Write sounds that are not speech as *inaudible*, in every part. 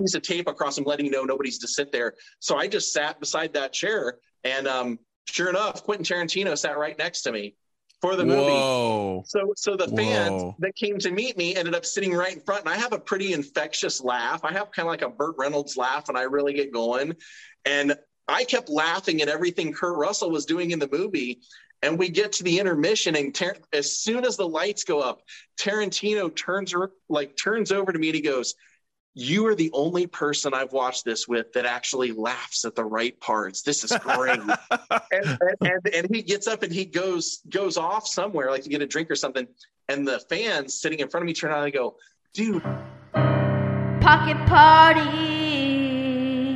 piece of tape across him letting you know nobody's to sit there. So I just sat beside that chair, and um, sure enough, Quentin Tarantino sat right next to me for the movie. Whoa. So, so the fans Whoa. that came to meet me ended up sitting right in front, and I have a pretty infectious laugh. I have kind of like a Burt Reynolds laugh, and I really get going. And I kept laughing at everything Kurt Russell was doing in the movie. And we get to the intermission, and Tar- as soon as the lights go up, Tarantino turns like turns over to me and he goes, "You are the only person I've watched this with that actually laughs at the right parts. This is great." *laughs* and, and, and, and he gets up and he goes goes off somewhere like to get a drink or something and the fans sitting in front of me turn around and go dude Pocket Party.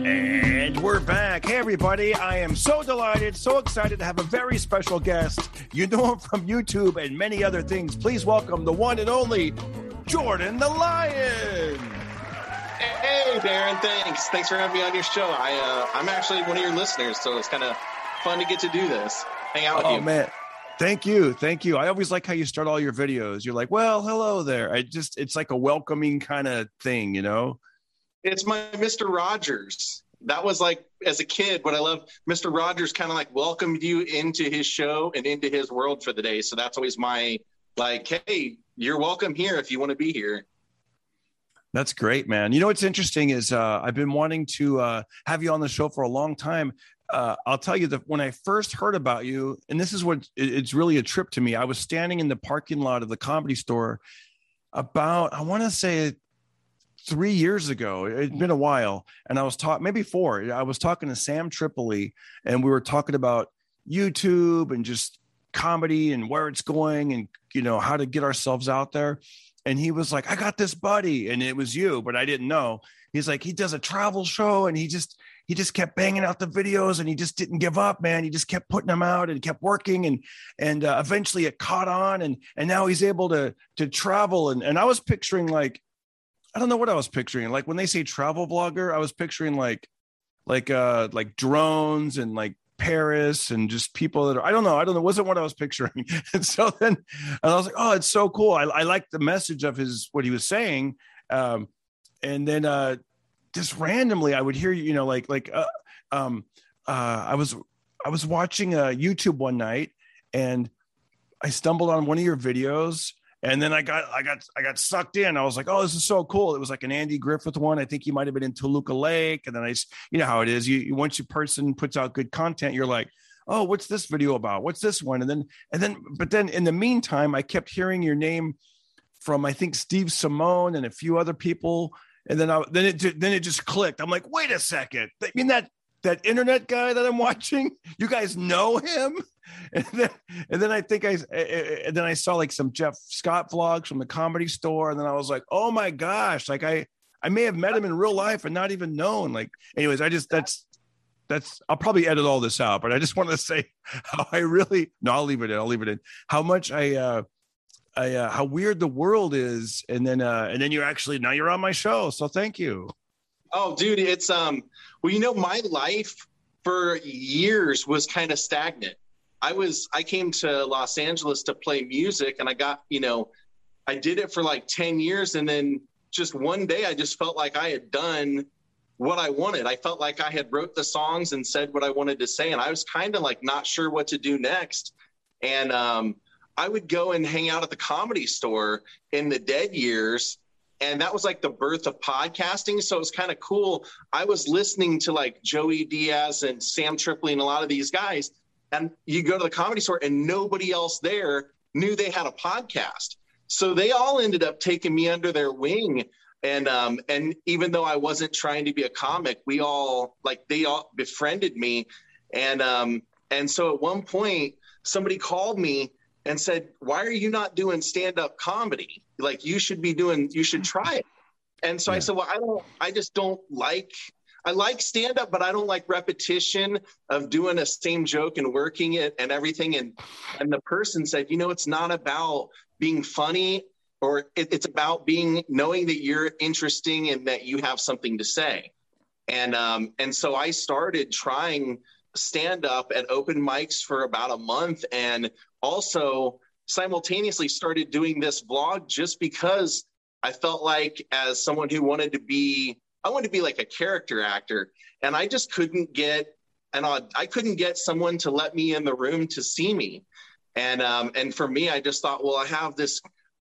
And we're back. Hey, everybody. I am so delighted, so excited to have a very special guest. You know him from YouTube and many other things. Please welcome the one and only Jordan the Lion. Hey darren thanks thanks for having me on your show i uh, i'm actually one of your listeners so it's kind of fun to get to do this hang out with you. Oh, man. Thank you. Thank you. I always like how you start all your videos. You're like, well, hello there. I just, it's like a welcoming kind of thing, you know? it's my mr rogers that was like as a kid what i love mr rogers kind of like welcomed you into his show and into his world for the day so that's always my like hey you're welcome here if you want to be here That's great, man. You know what's interesting is uh, I've been wanting to uh, have you on the show for a long time. Uh, I'll tell you that when I first heard about you, and this is what it's really a trip to me. I was standing in the parking lot of the comedy store about, I want to say, three years ago. It'd been a while, and I was talking maybe four. I was talking to Sam Tripoli, and we were talking about YouTube and just comedy and where it's going, and you know how to get ourselves out there and he was like, I got this buddy, and it was you, but I didn't know. He's like, he does a travel show, and he just he just kept banging out the videos, and he just didn't give up, man. He just kept putting them out and kept working, and and uh, eventually it caught on, and and now he's able to to travel, and and I was picturing like, I don't know what I was picturing. Like when they say travel blogger, I was picturing like like uh like drones and like Paris and just people that are I don't know I don't know it wasn't what I was picturing. *laughs* And so then and I was like oh it's so cool. I, I like the message of his what he was saying. Um and then uh just randomly I would hear you know like like uh, um uh I was I was watching uh YouTube one night and I stumbled on one of your videos and then I got I got I got sucked in. I was like, oh, this is so cool. It was like an Andy Griffith one. I think he might have been in Toluca Lake. And then I, you know how it is. You, once your person puts out good content, you're like, oh, what's this video about? What's this one? And then and then, but then in the meantime, I kept hearing your name from I think Steve Simone and a few other people. And then I then it then it just clicked. I'm like, wait a second. I mean that that internet guy that I'm watching, *laughs* you guys know him? *laughs* And then, and then I think I, and then I saw like some Jeff Scott vlogs from the comedy store. And then I was like, oh my gosh, like I, I may have met him in real life and not even known. Like, anyways, I just, that's, that's, I'll probably edit all this out, but I just want to *laughs* say how I really, no, I'll leave it in. I'll leave it in. How much I, uh, I, uh, how weird the world is. And then, uh, and then you're actually, now you're on my show. So thank you. Oh, dude, it's um. Well, you know, my life for years was kind of stagnant. I was I came to Los Angeles to play music, and I got you know, I did it for like ten years, and then just one day I just felt like I had done what I wanted. I felt like I had wrote the songs and said what I wanted to say, and I was kind of like not sure what to do next. And um, I would go and hang out at the comedy store in the dead years. And that was like the birth of podcasting. So it was kind of cool. I was listening to like Joey Diaz and Sam Tripoli and a lot of these guys. And you go to the comedy store and nobody else there knew they had a podcast. So they all ended up taking me under their wing. And um, and even though I wasn't trying to be a comic, we all like they all befriended me. And um, and so at one point, somebody called me and said, "Why are you not doing stand-up comedy? Like you should be doing. You should try it." And so yeah. I said, "Well, I don't. I just don't like." I like stand up, but I don't like repetition of doing a same joke and working it and everything. And and the person said, you know, it's not about being funny or it, it's about being knowing that you're interesting and that you have something to say. And um and so I started trying stand up at open mics for about a month and also simultaneously started doing this vlog just because I felt like as someone who wanted to be I wanted to be like a character actor. And I just couldn't get and I couldn't get someone to let me in the room to see me. And um and for me I just thought well I have this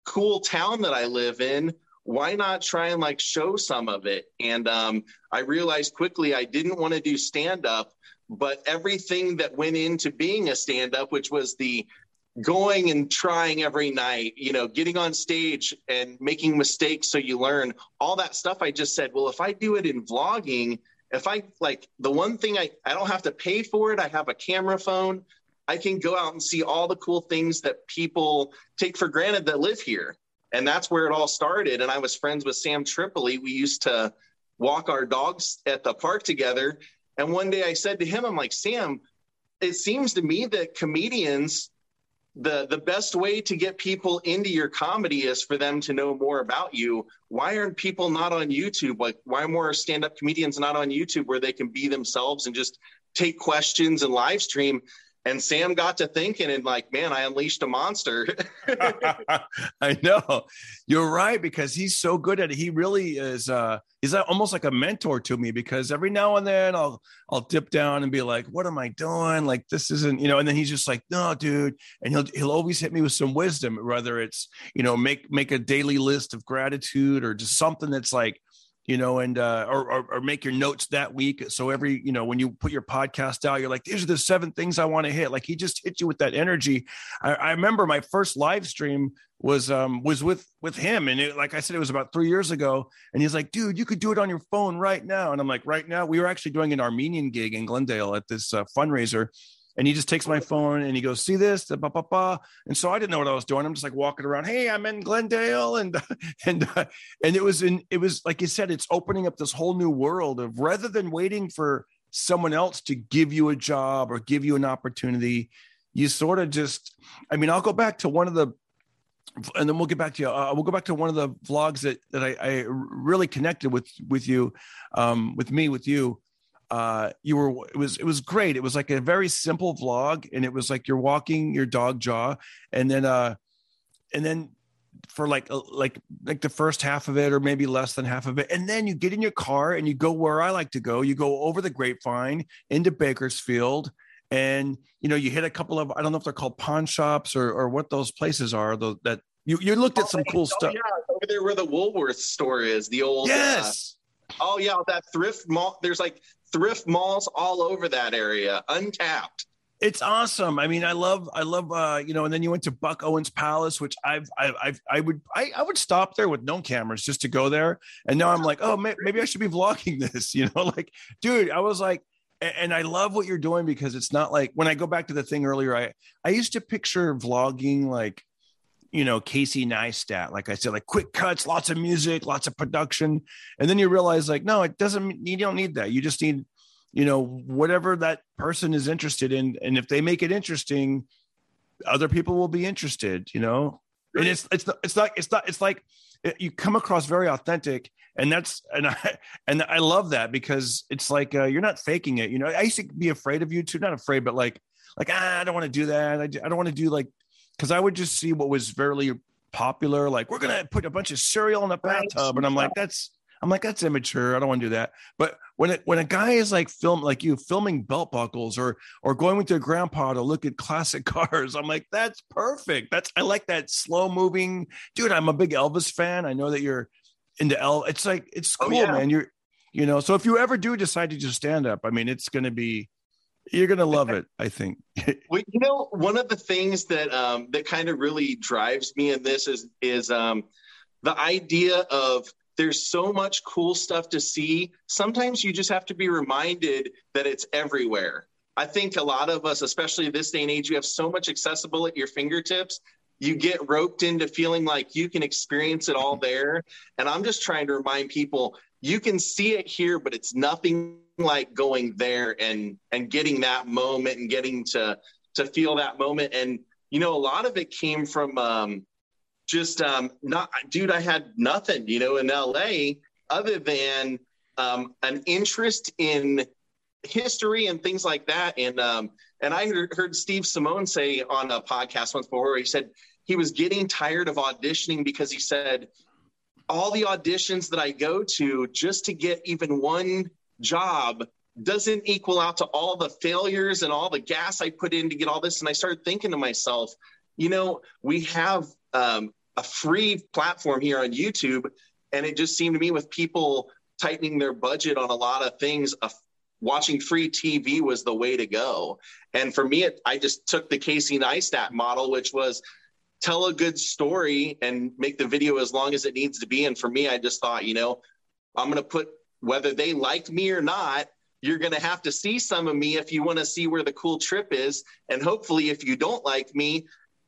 cool town that I live in. Why not try and like show some of it? And um I realized quickly I didn't want to do stand up but everything that went into being a stand up, which was the going and trying every night, you know, getting on stage and making mistakes so you learn, all that stuff. I just said, well, if I do it in vlogging, if I like the one thing I, I don't have to pay for it, I have a camera phone. I can go out and see all the cool things that people take for granted that live here. And that's where it all started. And I was friends with Sam Tripoli. We used to walk our dogs at the park together and one day I said to him, I'm like, Sam, it seems to me that comedians, the the best way to get people into your comedy is for them to know more about you. Why aren't people not on YouTube? Like, why more stand-up comedians not on YouTube where they can be themselves and just take questions and live stream? And Sam got to thinking and like, man, I unleashed a monster. *laughs* *laughs* I know. You're right because he's so good at it. He really is uh he's almost like a mentor to me because every now and then I'll I'll dip down and be like, what am I doing? Like this isn't, you know, and then he's just like, no, dude. And he'll he'll always hit me with some wisdom, whether it's, you know, make make a daily list of gratitude or just something that's like you know, and uh, or, or, or make your notes that week. So every you know when you put your podcast out, you're like, these are the seven things I want to hit. Like he just hit you with that energy. I, I remember my first live stream was um was with with him, and it, like I said, it was about three years ago. And he's like, dude, you could do it on your phone right now. And I'm like, right now, we were actually doing an Armenian gig in Glendale at this uh, fundraiser and he just takes my phone and he goes, "See this?" Bah, bah, bah. And so I didn't know what I was doing. I'm just like walking around. Hey, I'm in Glendale, and *laughs* and uh, and it was in it was like you said, it's opening up this whole new world of rather than waiting for someone else to give you a job or give you an opportunity, you sort of just. I mean, I'll go back to one of the. And then we'll get back to you. Uh, we'll go back to one of the vlogs that that I, I really connected with with you, um, with me, with you uh you were it was it was great. It was like a very simple vlog and it was like you're walking your dog jaw and then uh and then for like uh, like like the first half of it or maybe less than half of it and then you get in your car and you go where i like to go. You go over the grapevine into bakersfield and you know you hit a couple of i don't know if they're called pawn shops or or what those places are though that you you looked at some oh, cool oh, stuff. yeah. Over there where the woolworth store is the old uh, yes. Uh, oh yeah that thrift mall there's like thrift malls all over that area, untapped. It's awesome. I mean, I love, I love, uh, you know, and then you went to Buck Owens Palace, which I've, I, I've, I would, I, I would stop there with no cameras just to go there. And now I'm like, oh, may, maybe I should be vlogging *laughs* this, you know, *laughs* like, dude, I was like, and I love what you're doing because it's not like when I go back to the thing earlier, I, I used to picture vlogging like, you know, Casey Neistat, like I said, like quick cuts, lots of music, lots of production. And then you realize, like, no, it doesn't, you don't need that. You just need, you know, whatever that person is interested in. And if they make it interesting, other people will be interested, you know? And it's, it's, it's not, it's not, it's like, it, you come across very authentic and that's and i *laughs* and i love that because it's like uh, you're not faking it you know i used to be afraid of youtube not afraid but like like ah, i don't want to do that i, I don't want to do like because i would just see what was very popular like we're gonna put a bunch of cereal in a bathtub and i'm like that's I'm like, that's immature. I don't want to do that. But when it when a guy is like film like you filming belt buckles or or going with your grandpa to look at classic *laughs* cars, I'm like, that's perfect. That's I like that slow moving dude. I'm a big Elvis fan. I know that you're into El. It's like it's oh, cool, oh, yeah. man. You're you know. So if you ever do decide to just stand up, I mean, it's going to be you're gonna love it i think *laughs* well you know one of the things that um that kind of really drives me in this is is um the idea of there's so much cool stuff to see. Sometimes you just have to be reminded that it's everywhere. I think a lot of us, especially this day and age, you have so much accessible at your fingertips. You get roped into feeling like you can experience it all there. And I'm just trying to remind people you can see it here, but it's nothing like going there and and getting that moment and getting to to feel that moment. And you know, a lot of it came from um, just um, not, dude, I had nothing, you know, in LA other than um, an interest in history and things like that. And um, and I heard Steve Simone say on a podcast once before, he said he was getting tired of auditioning because he said all the auditions that I go to just to get even one job doesn't equal out to all the failures and all the gas I put in to get all this. And I started thinking to myself, you know, we have um, a free platform here on YouTube. And it just seemed to me with people tightening their budget on a lot of things, watching free TV was the way to go. And for me, it, I just took the Casey Neistat model, which was tell a good story and make the video as long as it needs to be. And for me, I just thought, you know, I'm going to put whether they like me or not, you're going to have to see some of me if you want to see where the cool trip is. And hopefully, if you don't like me,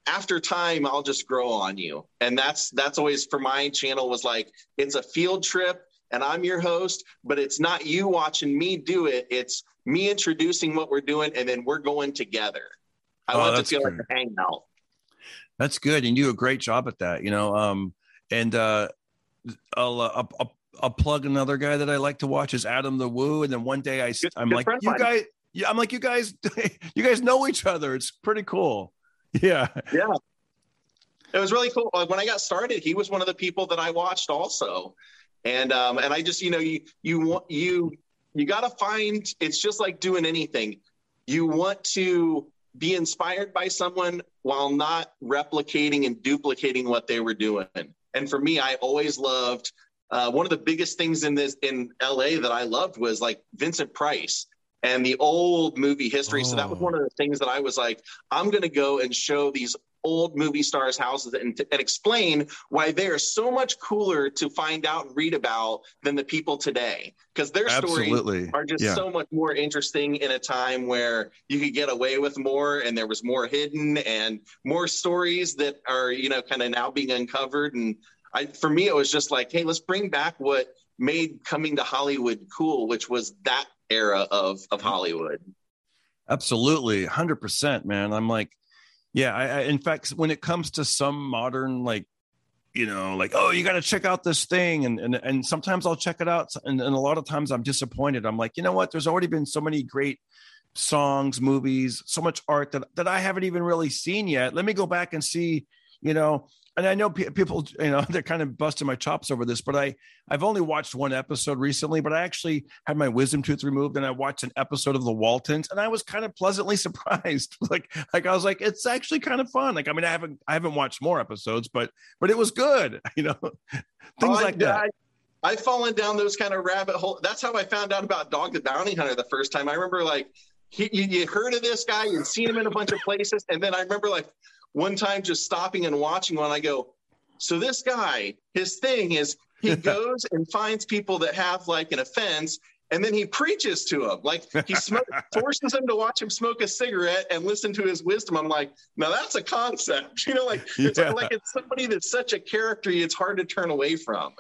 after time I'll just grow on you. And that's that's always for my channel was like it's a field trip and I'm your host, but it's not you watching me do it. It's me introducing what we're doing and then we're going together. I oh, want to feel like a hangout. That's good. And you do a great job at that, you know. Um and uh I'll, uh, I'll, I'll, I'll plug another guy that I like to watch is Adam the Woo. And then one day I, good, I'm good like, you guys, yeah, I'm like, you guys, *laughs* you guys know each other. It's pretty cool. *laughs* Yeah. Yeah. It was really cool. When I got started, he was one of the people that I watched also. And um, and I just, you know, you you want you you got to find it's just like doing anything. You want to be inspired by someone while not replicating and duplicating what they were doing. And for me, I always loved uh, one of the biggest things in this in LA that I loved was like Vincent Price and the old movie history. Oh. So that was one of the things that I was like, I'm going to go and show these old movie stars' houses and, and, explain why they are so much cooler to find out and read about than the people today. Because their Absolutely. stories are just yeah. so much more interesting in a time where you could get away with more and there was more hidden and more stories that are, you know, kind of now being uncovered. And I, for me, it was just like, hey, let's bring back what made coming to Hollywood cool, which was that era of of mm-hmm. Hollywood. Absolutely, hundred percent, man. I'm like, yeah. I, I, in fact, when it comes to some modern like you know, like, oh, you got to check out this thing. And, and, and sometimes I'll check it out. And, and a lot of times I'm disappointed. I'm like, you know what? There's already been so many great songs, movies, so much art that, that I haven't even really seen yet. Let me go back and see, you know, and I know people, you know, *laughs* they're kind of busting my chops over this, but I, I've only watched one episode recently, but I actually had my wisdom tooth removed and I watched an episode of the Waltons and I was kind of pleasantly *laughs* surprised. like, like I was like, it's actually kind of fun. Like, I mean, I haven't, I haven't watched more episodes, but, but it was good, *laughs* you know, things oh, like I, that. I, I've fallen down those kind of rabbit hole. That's how I found out about Dog the Bounty Hunter the first time. I remember like, he, you, you heard of this guy, you'd seen him in a bunch of places. And then I remember like, one time just stopping and watching one, I go, so this guy, his thing is he *laughs* goes and finds people that have like an offense and then he preaches to them. Like he *laughs* smoke, forces them to watch him smoke a cigarette and listen to his wisdom. I'm like, now that's a concept. *laughs* You know, like it's yeah. like it's somebody that's such a character it's hard to turn away from.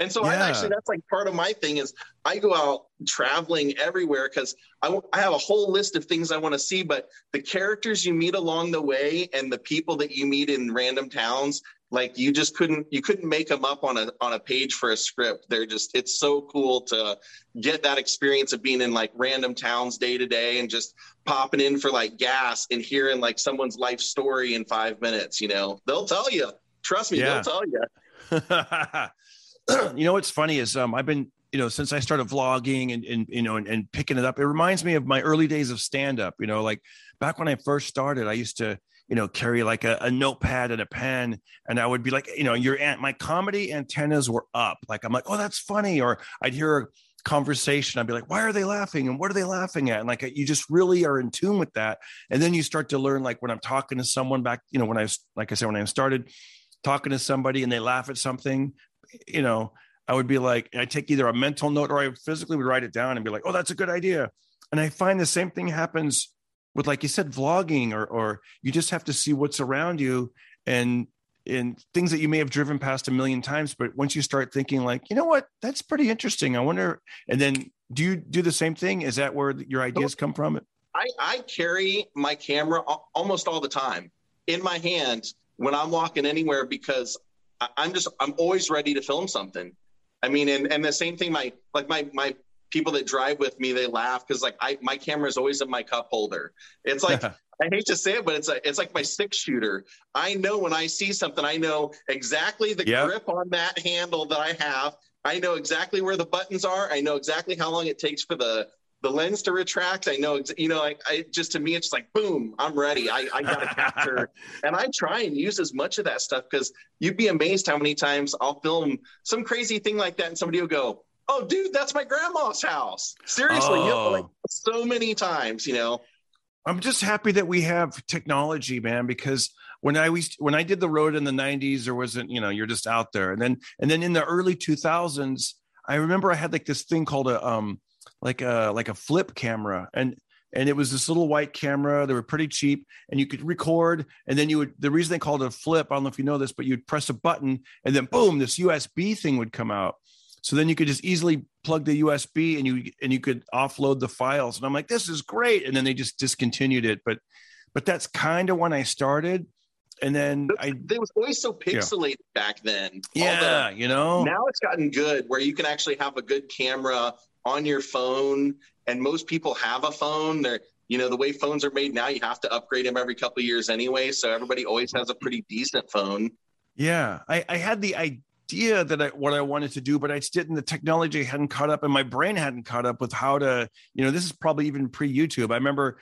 And so yeah. I actually, that's like part of my thing is I go out traveling everywhere because I, I have a whole list of things I want to see, but the characters you meet along the way and the people that you meet in random towns like you just couldn't you couldn't make them up on a on a page for a script they're just it's so cool to get that experience of being in like random towns day to day and just popping in for like gas and hearing like someone's life story in five minutes you know they'll tell you trust me Yeah. they'll tell you *laughs* *clears throat* you know what's funny is um, I've been you know since I started vlogging and, and you know and, and picking it up. It reminds me of my early days of stand up. You know, like back when I first started, I used to you know carry like a, a notepad and a pen, and I would be like, you know, your aunt, my comedy antennas were up. Like I'm like, oh, that's funny, or I'd hear a conversation i'd be like why are they laughing and what are they laughing at and like you just really are in tune with that and then you start to learn like when i'm talking to someone back you know when i was like i said when i started talking to somebody and they laugh at something you know I would be like, I take either a mental note or I physically would write it down and be like, oh, that's a good idea. And I find the same thing happens with, like you said, vlogging, or or you just have to see what's around you and and things that you may have driven past a million times. But once you start thinking, like, you know what, that's pretty interesting. I wonder. And then do you do the same thing? Is that where your ideas come from? I, I carry my camera almost all the time in my hand when I'm walking anywhere because I- I'm just I'm always ready to film something. I mean, and and the same thing. My like my my people that drive with me, they laugh because like I my camera is always in my cup holder. It's like *laughs* I hate to say it, but it's like it's like my six shooter. I know when I see something, I know exactly the Yep. grip on that handle that I have. I know exactly where the buttons are. I know exactly how long it takes for the the lens to retract. I know, you know, I, I just to me, it's like boom, I'm ready. I, I got to *laughs* capture, and I try and use as much of that stuff because you'd be amazed how many times I'll film some crazy thing like that, and somebody will go, "Oh, dude, that's my grandma's house." Seriously, you know, Oh. like so many times, you know. I'm just happy that we have technology, man, because when I was when I did the road in the 90s, there wasn't, you know, you're just out there. And then and then in the early 2000s, I remember I had like this thing called a um like a like a flip camera and and it was this little white camera. They were pretty cheap, and you could record. And then you would. The reason they called it a flip, I don't know if you know this, but you'd press a button, and then boom, this USB thing would come out. So then you could just easily plug the USB, and you and you could offload the files. And I'm like, this is great. And then they just discontinued it. But but that's kind of when I started. And then I It was always so pixelated back then. The- yeah, you know, now it's gotten good where you can actually have a good camera on your phone and most people have a phone they're you know the way phones are made now you have to upgrade them every couple of years anyway so everybody always has a pretty decent phone Yeah, I, I had the idea that I, what I wanted to do, but I just didn't. The technology hadn't caught up, and my brain hadn't caught up with how to. You know, this is probably even pre YouTube. I remember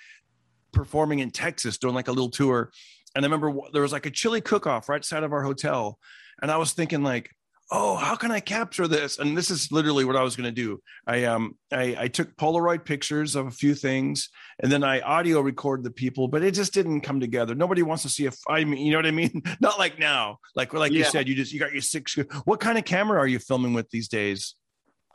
performing in Texas, doing like a little tour, and I remember there was like a chili cook off right side of our hotel, and I was thinking like, oh, how can I capture this? And this is literally what I was going to do. I um I, I took Polaroid pictures of a few things, and then I audio recorded the people, but it just didn't come together. Nobody wants to see if I mean, you know what I mean? *laughs* Not like now. Like like you said, you just you got your six. What kind of camera are you filming with these days?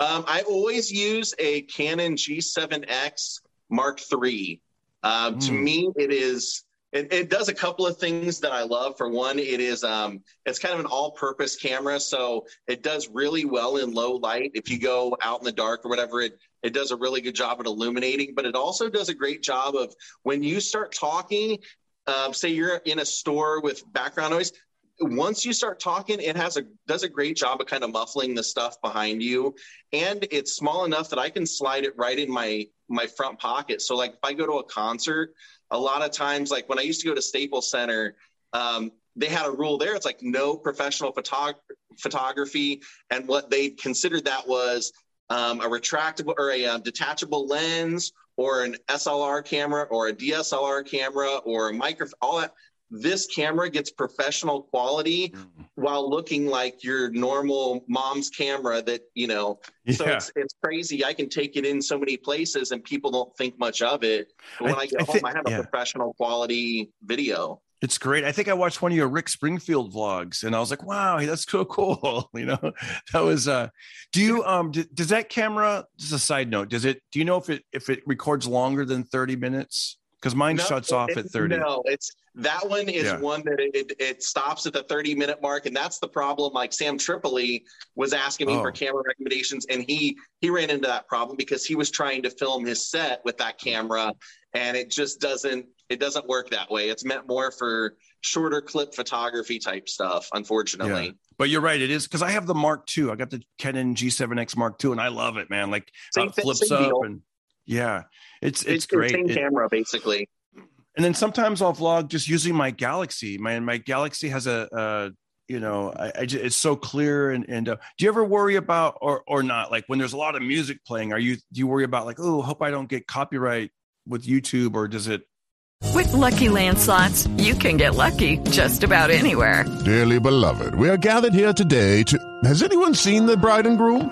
um, i always use a canon g7x mark iii um, to Hmm. me it is it, it does a couple of things that i love. For one it is um, it's kind of an all-purpose camera so it does really well in low light. If you go out in the dark or whatever it it does a really good job at illuminating but it also does a great job of when you start talking um, say you're in a store with background noise once you start talking it has a does a great job of kind of muffling the stuff behind you and it's small enough that i can slide it right in my my front pocket. So like if i go to a concert a lot of times like when i used to go to staples center um, they had a rule there. It's like no professional photog- photography. And what they considered that was um, a retractable or a um, detachable lens or an slr camera or a dslr camera or a micro all that this camera gets professional quality while looking like your normal mom's camera that you know so it's, it's crazy i can take it in so many places and people don't think much of it but when I- i, get I home think- i have a yeah. professional quality video It's great. I think I watched one of your Rick Springfield vlogs, and I was like, "Wow, that's so *laughs* cool." *laughs* You know, that was. uh Do you um? d- does that camera? Just a side note. Does it? Do you know if it if it records longer than thirty minutes? Because mine No, shuts off at thirty. No, it's that one is Yeah. one that it, it, stops at the 30 minute mark, and that's the problem. Like Sam Tripoli was asking me Oh. for camera recommendations, and he he ran into that problem because he was trying to film his set with that camera, and it just doesn't it doesn't work that way. It's meant more for shorter clip photography type stuff, unfortunately. Yeah. But you're right. It is because I have the Mark II. I got the Canon G7X Mark II, and I love it, man. Like Same it flips up, deal. and yeah, it's it's, It's, great. same It- camera, basically. and then sometimes I'll vlog just using my Galaxy. My my Galaxy has a, uh you know, I, I ju- it's so clear. And and uh, do you ever worry about or or not? Like when there's a lot of music playing, are you do you worry about like, oh, hope I don't get copyright with YouTube, or does it? With Lucky Land slots, you can get lucky just about anywhere. Dearly beloved, we are gathered here today to. Has anyone seen the bride and groom?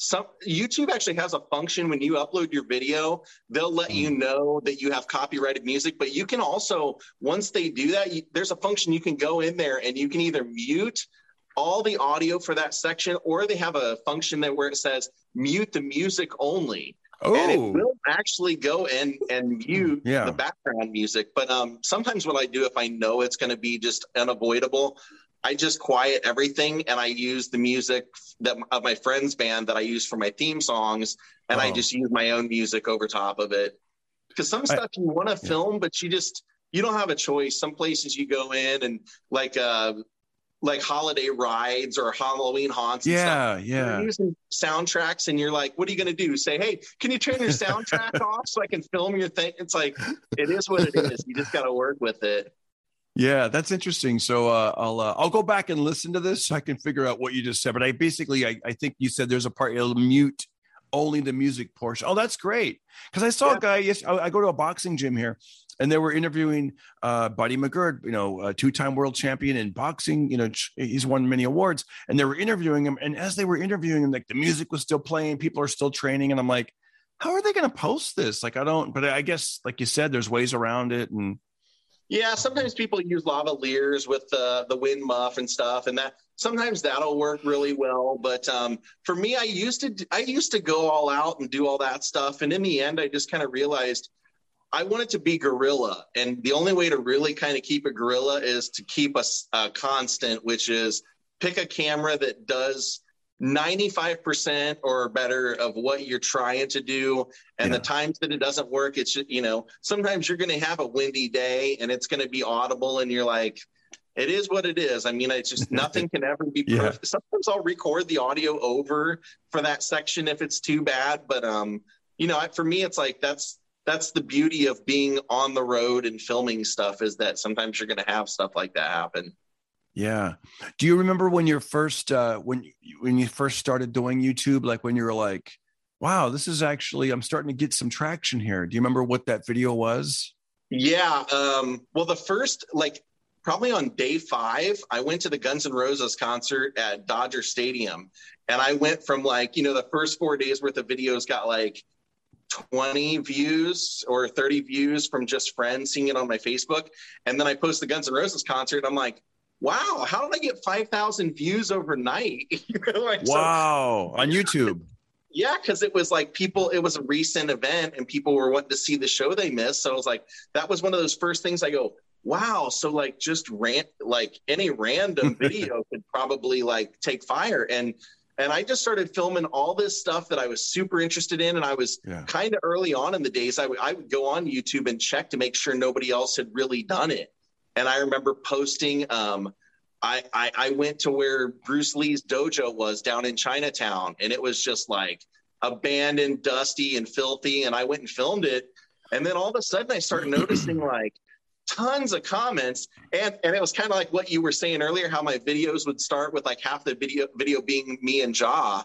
some YouTube actually has a function when you upload your video, they'll let you know that you have copyrighted music. But you can also, once they do that, you, there's a function you can go in there and you can either mute all the audio for that section, or they have a function that where it says mute the music only. And it oh, will actually go in and mute Yeah. the background music. But um, sometimes what I do if I know it's going to be just unavoidable, I just quiet everything and I use the music that of my friend's band that I use for my theme songs, and I Oh. just use my own music over top of it. Because some I- stuff you want to film, but you just you don't have a choice. Some places you go in and like uh like holiday rides or Halloween haunts. And stuff, yeah, you're yeah. using soundtracks and you're like, what are you going to do? Say, hey, can you turn your soundtrack *laughs* off so I can film your thing? It's like, it is what it is. You just got to work with it. Yeah, that's interesting. So uh, I'll uh, I'll go back and listen to this so I can figure out what you just said. But I basically I, I think you said there's a part it'll mute only the music portion. Oh, that's great. Because I saw Yeah. a guy. Yes, I, I go to a boxing gym here, and they were interviewing uh, Buddy McGirt, you know, a two-time world champion in boxing. You know, he's won many awards, and they were interviewing him. And as they were interviewing him, like the music was still playing, people are still training, and I'm like, how are they going to post this? Like, I don't. But I guess, like you said, there's ways around it, and Yeah, sometimes people use lavaliers with the the wind muff and stuff, and that sometimes that'll work really well. But um, for me, I used to I used to go all out and do all that stuff, and in the end, I just kind of realized I wanted to be guerrilla, and the only way to really kind of keep a guerrilla is to keep a constant, which is pick a camera that does 95% or better of what you're trying to do and Yeah. the times that it doesn't work it's you know sometimes you're going to have a windy day and it's going to be audible and you're like it is what it is i mean it's just *laughs* nothing can ever be Yeah. perfect sometimes i'll record the audio over for that section if it's too bad but um you know for me it's like that's that's the beauty of being on the road and filming stuff is that sometimes you're going to have stuff like that happen Yeah. Do you remember when you're first uh when when you first started doing YouTube like when you were like wow this is actually I'm starting to get some traction here. Do you remember what that video was? Yeah. Um, well, the first, like, probably on day five, I went to the Guns N' Roses concert at Dodger Stadium. And I went from, like, you know, the first four days worth of videos got like 20 views or 30 views from just friends seeing it on my Facebook. And then I post the Guns N' Roses concert. I'm like, wow, how did I get 5,000 views overnight? *laughs* like, so- Wow, on *laughs* YouTube. yeah, because it was like people, it was a recent event and people were wanting to see the show they missed. So I was like, that was one of those first things I go, wow. So like just rant, like any random *laughs* video could probably like take fire. And, and I just started filming all this stuff that I was super interested in. And I was Yeah. kind of early on in the days, I would I would go on YouTube and check to make sure nobody else had really done it. And I remember posting, um, I, I, I went to where Bruce Lee's dojo was down in Chinatown, and it was just like abandoned, dusty, and filthy. And I went and filmed it. And then all of a sudden, I started noticing *clears throat* like tons of comments and and it was kind of like what you were saying earlier how my videos would start with like half the video video being me and jaw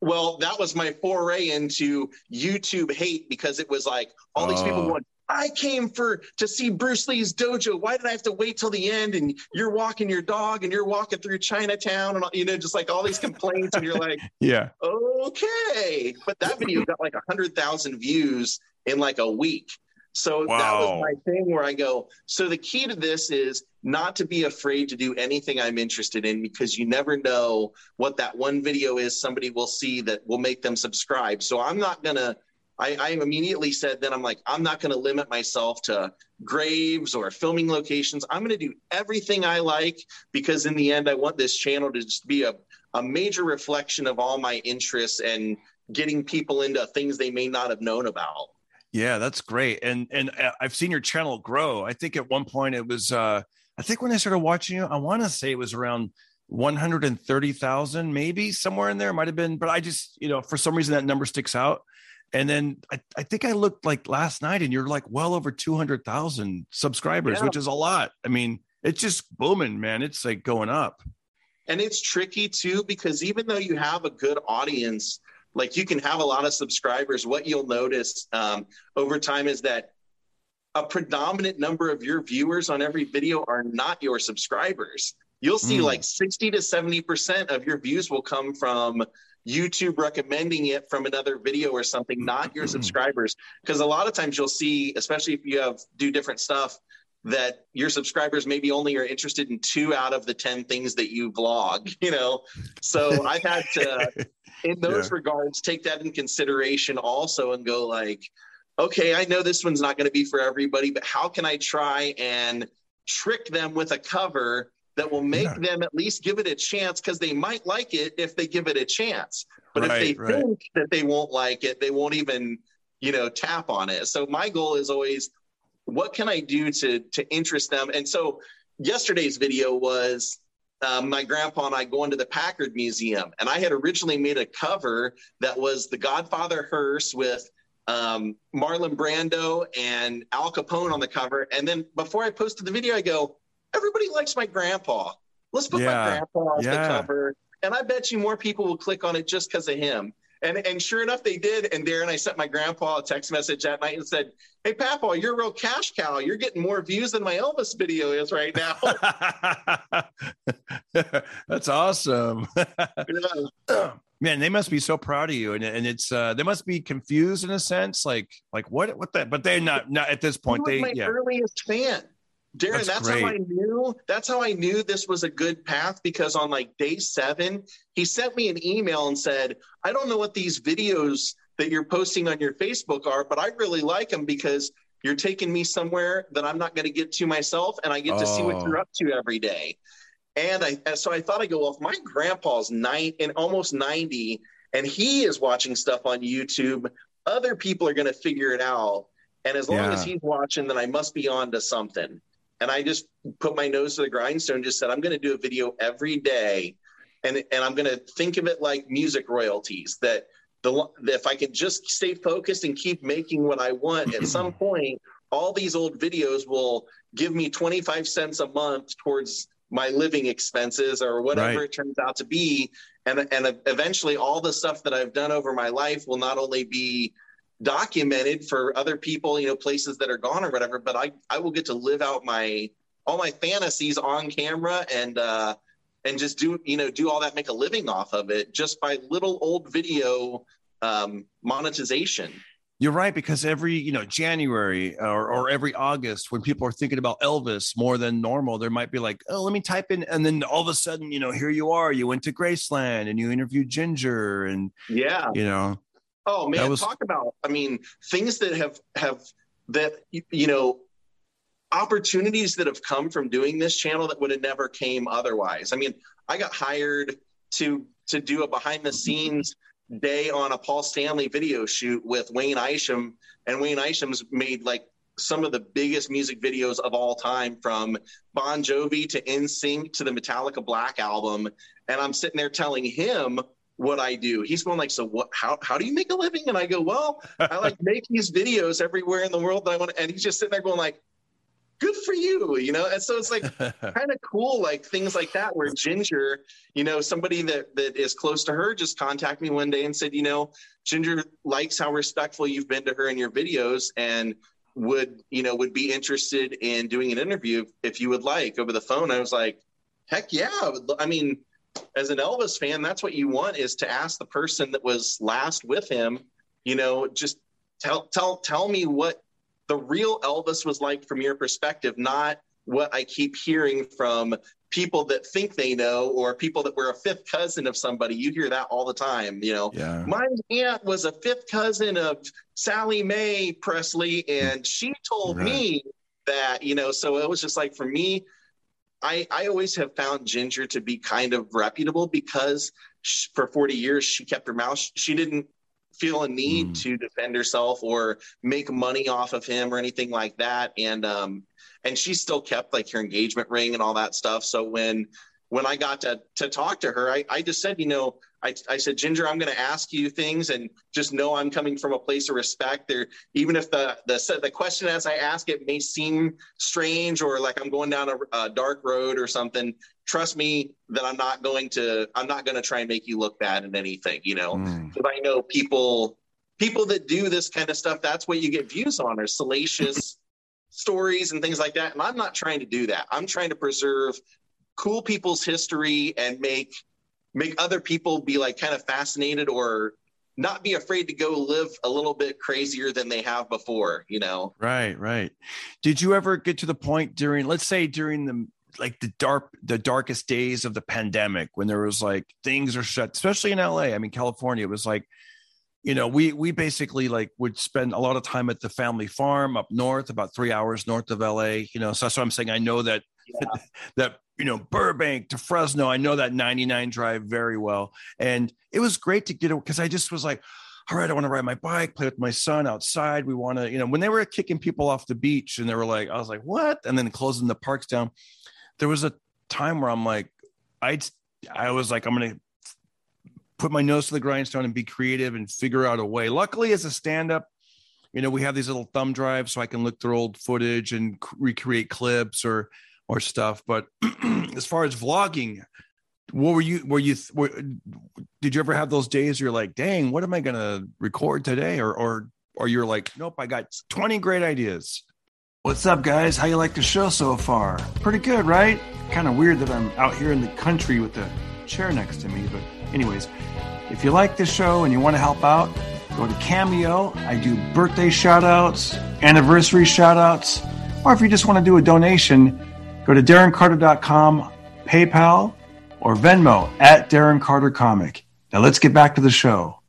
well that was my foray into youtube hate because it was like all these people going I came for to see Bruce Lee's dojo. Why did I have to wait till the end? And you're walking your dog, and you're walking through Chinatown, and you know, just like all these complaints, and you're like, *laughs* Yeah. okay. But that video got like a hundred thousand views in like a week. So that was my thing where I go, so the key to this is not to be afraid to do anything I'm interested in because you never know what that one video is somebody will see that will make them subscribe. So I'm not gonna I, I immediately said then I'm like, I'm not gonna limit myself to graves or filming locations. I'm gonna do everything I like because in the end I want this channel to just be a, a major reflection of all my interests and getting people into things they may not have known about. Yeah, that's great. And and uh, I've seen your channel grow. I think at one point it was uh I think when I started watching you, I want to say it was around 130,000 maybe somewhere in there might have been, but I just, you know, for some reason that number sticks out. And then I, I think I looked like last night and you're like well over 200,000 subscribers, Yeah. which is a lot. I mean, it's just booming, man. It's like going up. And it's tricky too, because even though you have a good audience, like you can have a lot of subscribers, what you'll notice um, over time is that a predominant number of your viewers on every video are not your subscribers. You'll see Mm. like 60 to 70% of your views will come from YouTube recommending it from another video or something, not your mm-hmm. subscribers. Because a lot of times you'll see, especially if you have do different stuff, that your subscribers maybe only are interested in two out of the 10 things that you vlog, *laughs* you know? So I've had to, *laughs* in those Yeah. regards, take that in consideration also and go like, okay, I know this one's not going to be for everybody, but how can I try and trick them with a cover that will make Yeah. them at least give it a chance because they might like it if they give it a chance. But Right, if they right. think that they won't like it, they won't even, you know, tap on it. So my goal is always, what can I do to to interest them? And so yesterday's video was um, my grandpa and I going to the Packard Museum, and I had originally made a cover that was the Godfather hearse with um, Marlon Brando and Al Capone on the cover. And then before I posted the video, I go, everybody likes my grandpa. Let's put Yeah. my grandpa as Yeah. the cover. And I bet you more people will click on it just because of him. And and sure enough, they did. And Darren, I sent my grandpa a text message that night and said, "Hey, Papa, you're a real cash cow. You're getting more views than my Elvis video is right now." *laughs* That's awesome. Yeah. *clears throat* Man, they must be so proud of you, and and it's uh, they must be confused in a sense, like like what what that, but they're not not at this point. He They was my yeah, earliest fan. Darren, That's that's, how I knew. That's how I knew this was a good path because on like day seven, he sent me an email and said, "I don't know what these videos that you're posting on your Facebook are, but I really like them because you're taking me somewhere that I'm not going to get to myself, and I get to see what Oh. you're up to every day." And I and so I thought I go, well, if my grandpa's nine and almost ninety, and he is watching stuff on YouTube, other people are going to figure it out. And as long Yeah. as he's watching, then I must be on to something. And I just put my nose to the grindstone, and just said, I'm going to do a video every day. And, and I'm going to think of it like music royalties that the, if I can just stay focused and keep making what I want, at some *laughs* point, all these old videos will give me 25 cents a month towards my living expenses or whatever Right. it turns out to be. And, and eventually, all the stuff that I've done over my life will not only be documented for other people, you know, places that are gone or whatever, but I, I will get to live out my all my fantasies on camera and uh and just do you know do all that make a living off of it just by little old video um monetization. You're right because every you know January or, or every August when people are thinking about Elvis more than normal, there might be like, oh, let me type in, and then all of a sudden, you know, here you are, you went to Graceland and you interviewed Ginger, and yeah. you know, Oh man, was- talk about I mean things that have have that you- know opportunities that have come from doing this channel that would have never came otherwise. I mean, I got hired to to do a behind the scenes day on a Paul Stanley video shoot with Wayne Isham and Wayne Isham's made like some of the biggest music videos of all time from Bon Jovi to NSYNC to the Metallica Black album and I'm sitting there telling him what I do. He's going like, so what? How how do you make a living? And I go, well, I like *laughs* make these videos everywhere in the world that I want. And he's just sitting there going like, good for you, you know? And so it's like *laughs* kind of cool, like things like that, where Ginger, you know, somebody that that is close to her just contacted me one day and said, you know, Ginger likes how respectful you've been to her in your videos and would, you know, would be interested in doing an interview if you would like over the phone. I was like, heck yeah. I mean, as an Elvis fan, that's what you want is to ask the person that was last with him, you know, just tell tell tell me what the real Elvis was like from your perspective, not what I keep hearing from people that think they know or people that were a fifth cousin of somebody. You hear that all the time. You know, yeah. my aunt was a fifth cousin of Sally Mae Presley, and she told right. me that, you know, so it was just like for me, I, I always have found Ginger to be kind of reputable because she, for 40 years she kept her mouth. She didn't feel a need mm. to defend herself or make money off of him or anything like that. And um, and she still kept like her engagement ring and all that stuff. So when when I got to to talk to her, I, I just said, you know, I, I said, Ginger, I'm going to ask you things, and just know I'm coming from a place of respect. There, even if the the the question as I ask it may seem strange or like I'm going down a, a dark road or something. Trust me that I'm not going to I'm not going to try and make you look bad in anything. You know, because mm. I know people people that do this kind of stuff. That's what you get views on, are salacious *laughs* stories and things like that. And I'm not trying to do that. I'm trying to preserve cool people's history and make make other people be like kind of fascinated or not be afraid to go live a little bit crazier than they have before you know? Right right. Did you ever get to the point during let's say during the like the dark the darkest days of the pandemic when there was like things are shut especially in la i mean california it was like you know we we basically like would spend a lot of time at the family farm up north about three hours north of la you know? So that's what i'm saying i know that yeah. *laughs* that you know burbank to fresno. I know that 99 drive very well. And it was great to get it because i just was like all right i want to ride my bike play with my son outside. We want to you know when they were kicking people off the beach and they were like i was like what? And then closing the parks down. There was a time where i'm like i i was like i'm gonna put my nose to the grindstone and be creative and figure out a way. Luckily, as a stand up, you know, we have these little thumb drives so I can look through old footage and recreate clips or or stuff. But *clears throat* as far as vlogging, what were you? Were you? Were, did you ever have those days you're like, dang, what am I gonna record today? Or or or you're like, nope, I got 20 great ideas. What's up, guys? How you like the show so far? Pretty good, right? Kind of weird that I'm out here in the country with the chair next to me, but anyways, if you like this show and you want to help out, go to Cameo. I do birthday shout outs, anniversary shout outs, or if you just want to do a donation, go to darrencarter.com, PayPal, or Venmo at Darren Carter Comic. Now let's get back to the show.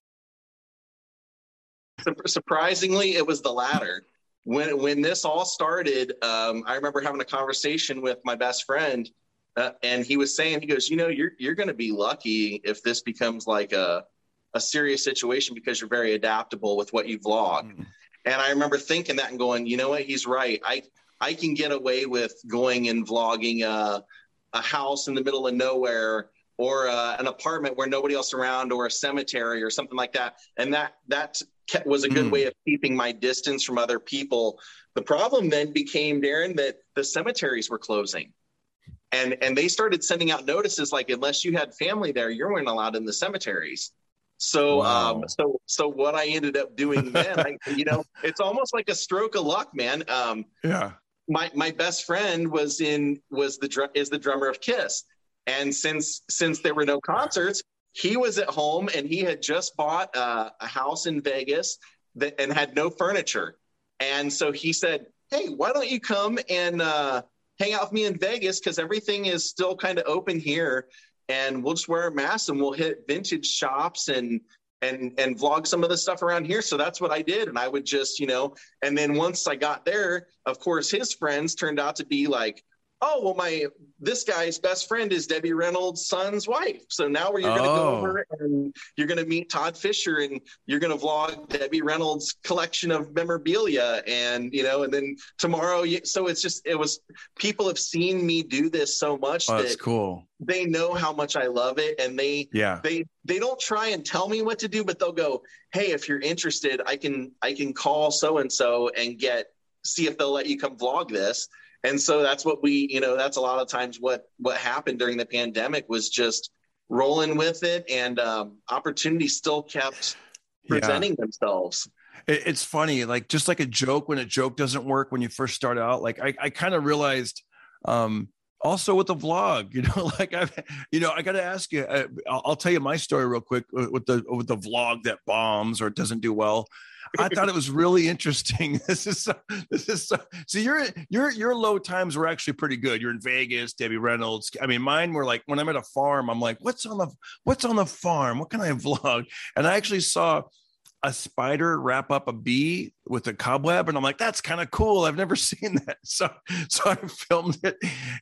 Surprisingly, it was the latter. When when this all started, um, I remember having a conversation with my best friend uh, and he was saying, he goes, you know, you're you're going to be lucky if this becomes like a a serious situation because you're very adaptable with what you vlog. Mm-hmm. And I remember thinking that and going, you know what, he's right. I I can get away with going and vlogging a, a house in the middle of nowhere or uh, an apartment where nobody else around or a cemetery or something like that. And that that was a good mm. way of keeping my distance from other people. The problem then became, Darren, that the cemeteries were closing and and they started sending out notices like unless you had family there you weren't allowed in the cemeteries so wow. um so so what i ended up doing then I, you know it's almost like a stroke of luck man um yeah my my best friend was in was the is the drummer of kiss and since since there were no concerts he was at home and he had just bought uh, a house in vegas that and had no furniture and so he said hey why don't you come and uh hang out with me in Vegas because everything is still kind of open here. And we'll just wear a mask and we'll hit vintage shops and and and vlog some of the stuff around here. So that's what I did. And I would just, you know, and then once I got there, of course, his friends turned out to be like oh well my this guy's best friend is debbie reynolds son's wife so now you're going to oh. go over and you're going to meet todd fisher and you're going to vlog debbie reynolds collection of memorabilia and you know and then tomorrow you, so it's just it was people have seen me do this so much oh, that's cool they know how much i love it and they yeah they they don't try and tell me what to do but they'll go hey if you're interested i can i can call so and so and get see if they'll let you come vlog this. And so that's what we, you know, that's a lot of times what what happened during the pandemic was just rolling with it, and um, opportunities still kept presenting yeah. themselves. It's funny, like just like a joke when a joke doesn't work when you first start out. Like I, I kind of realized um, also with the vlog *laughs* you know like i've you know i got to ask you uh, I'll, I'll, tell you my story real quick with the with the vlog that bombs or doesn't do well i thought it was really interesting. *laughs* This is so, this is so, so your your your low times were actually pretty good. You're in vegas debbie reynolds. I mean mine were like when i'm at a farm i'm like what's on the what's on the farm? What can i *laughs* vlog? And i actually saw a spider wrap up a bee with a cobweb and i'm like that's kind of cool. I've never *laughs* seen that. So so i filmed it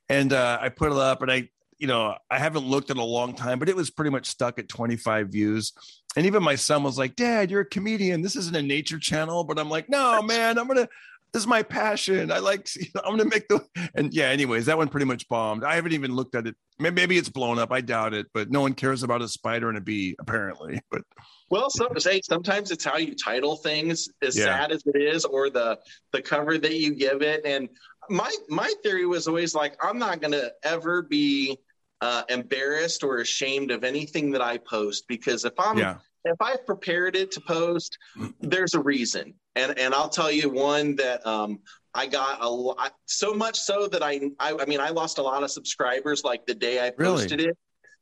and uh, i put it up and i you know i haven't looked in a long time but it was pretty much stuck at 25 views and even my son was like dad you're a comedian this isn't a nature channel but i'm like no *laughs* man i'm gonna this is my passion. I like, *laughs* you know, I'm going to make the, *laughs* and yeah, anyways, that one pretty much bombed. I haven't even looked at it. Maybe it's blown up. I doubt it, but no one cares about a spider and a bee apparently. But well, some say sometimes it's how you title things, as yeah. sad as it is, or the, the cover that you give it. And my, my theory was always like, I'm not going to ever be uh, embarrassed or ashamed of anything that I post because if I'm, yeah if I've prepared it to post, there's a reason. And and I'll tell you one that um, I got a lot, so much so that I, I, I mean I lost a lot of subscribers like the day I posted really? it.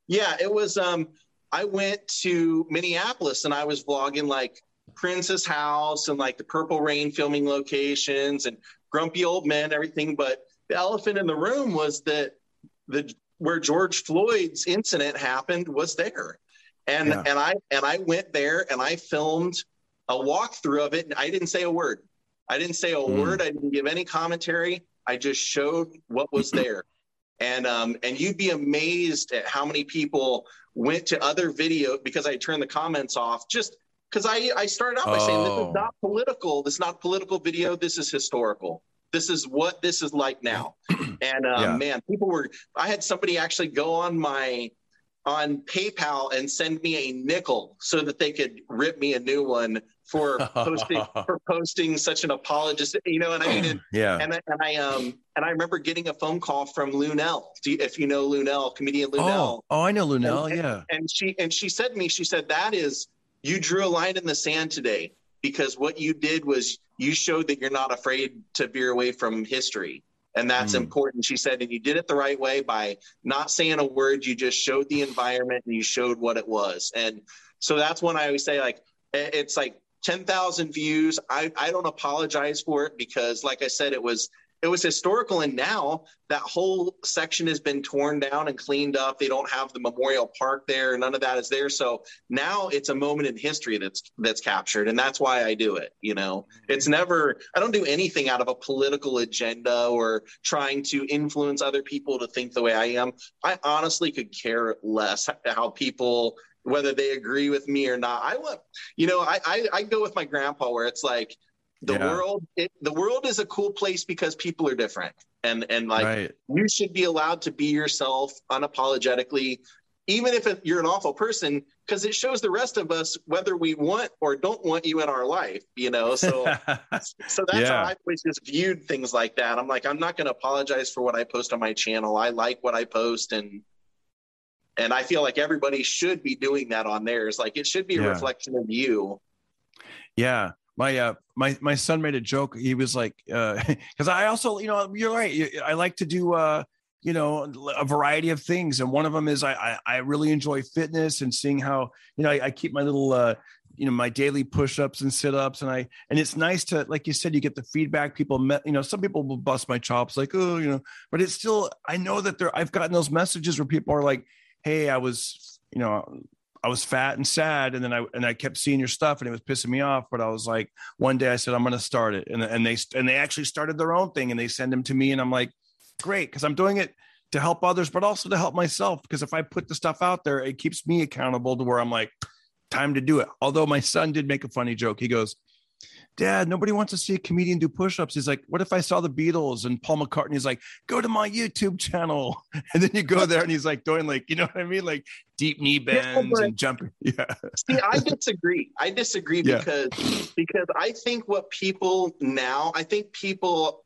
Yeah, it was. Um, I went to Minneapolis and I was vlogging like Prince's house and like the Purple Rain filming locations and grumpy old men, everything. But the elephant in the room was that the where George Floyd's incident happened was there. And yeah. and I and I went there and I filmed a walkthrough of it. And I didn't say a word. I didn't say a mm. word. I didn't give any commentary. I just showed what was *clears throat* there. and um, and you'd be amazed at how many people went to other video because I turned the comments off just because I, I started out by oh. saying this is oh. not political. This is not political video. This is historical. This is what this is like now. *clears throat* and uh, yeah. man, people were. I had somebody actually go on my on PayPal and send me a nickel so that they could rip me a new one for *laughs* posting for posting such an apologist, you know. *clears throat* And I mean, yeah. And, and I um and I remember getting a phone call from Luenell, if you know Luenell, comedian Luenell. Oh, oh I know Luenell. And, yeah. And she and she said to me, she said that is you drew a line in the sand today because what you did was you showed that you're not afraid to veer away from history. And that's mm. important. She said and you did it the right way by not saying a word. You just showed the environment and you showed what it was. And so that's when i always say like it's like 10,000 views. I, I don't apologize for it because like i said it was it was historical and now that whole section has been torn down and cleaned up. They don't have the memorial park there none of that is there. So now it's a moment in history that's that's captured and that's why i do it you know? Mm-hmm. It's never i don't do anything out of a political agenda or trying to influence other people to think the way i am. I honestly could care less how people whether they agree with me or not. I want you know i i, I go with my grandpa where it's like the yeah. world it, the world is a cool place because people are different and and like right. you should be allowed to be yourself unapologetically even if it, you're an awful person because it shows the rest of us whether we want or don't want you in our life you know so *laughs* so that's yeah. how i always just viewed things like that i'm like i'm not going to apologize for what i post on my channel i like what i post and and i feel like everybody should be doing that on theirs like it should be a yeah. reflection of you yeah my uh my my son made a joke. He was like uh *laughs* because i also you know you're right. I like to do uh you know a variety of things. And one of them is i i, I really enjoy fitness and seeing how you know I, I keep my little uh you know my daily push-ups and sit-ups. And i and it's nice to like you said you get the feedback. People met you know some people will bust my chops like oh you know but it's still i know that there i've gotten those messages where people are like hey i was you know I was fat and sad, and then I and I kept seeing your stuff, and it was pissing me off. But I was like, one day I said I'm going to start it, and and they and they actually started their own thing, and they send them to me, and I'm like, great, because I'm doing it to help others, but also to help myself. Because if I put the stuff out there, it keeps me accountable to where I'm like, time to do it. Although my son did make a funny joke. He goes, Dad, nobody wants to see a comedian do push-ups. He's like, what if I saw the Beatles and Paul McCartney's like, go to my YouTube channel. *laughs* And then you go there and he's like doing like, you know what I mean? Like deep knee bends yeah, and jumping. *laughs* Yeah. See, I disagree. I disagree yeah. because because I think what people now, I think people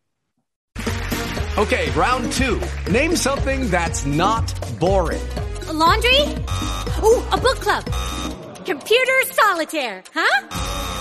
Okay, round two. Name something that's not boring. A laundry? Ooh, a book club. Computer solitaire, huh?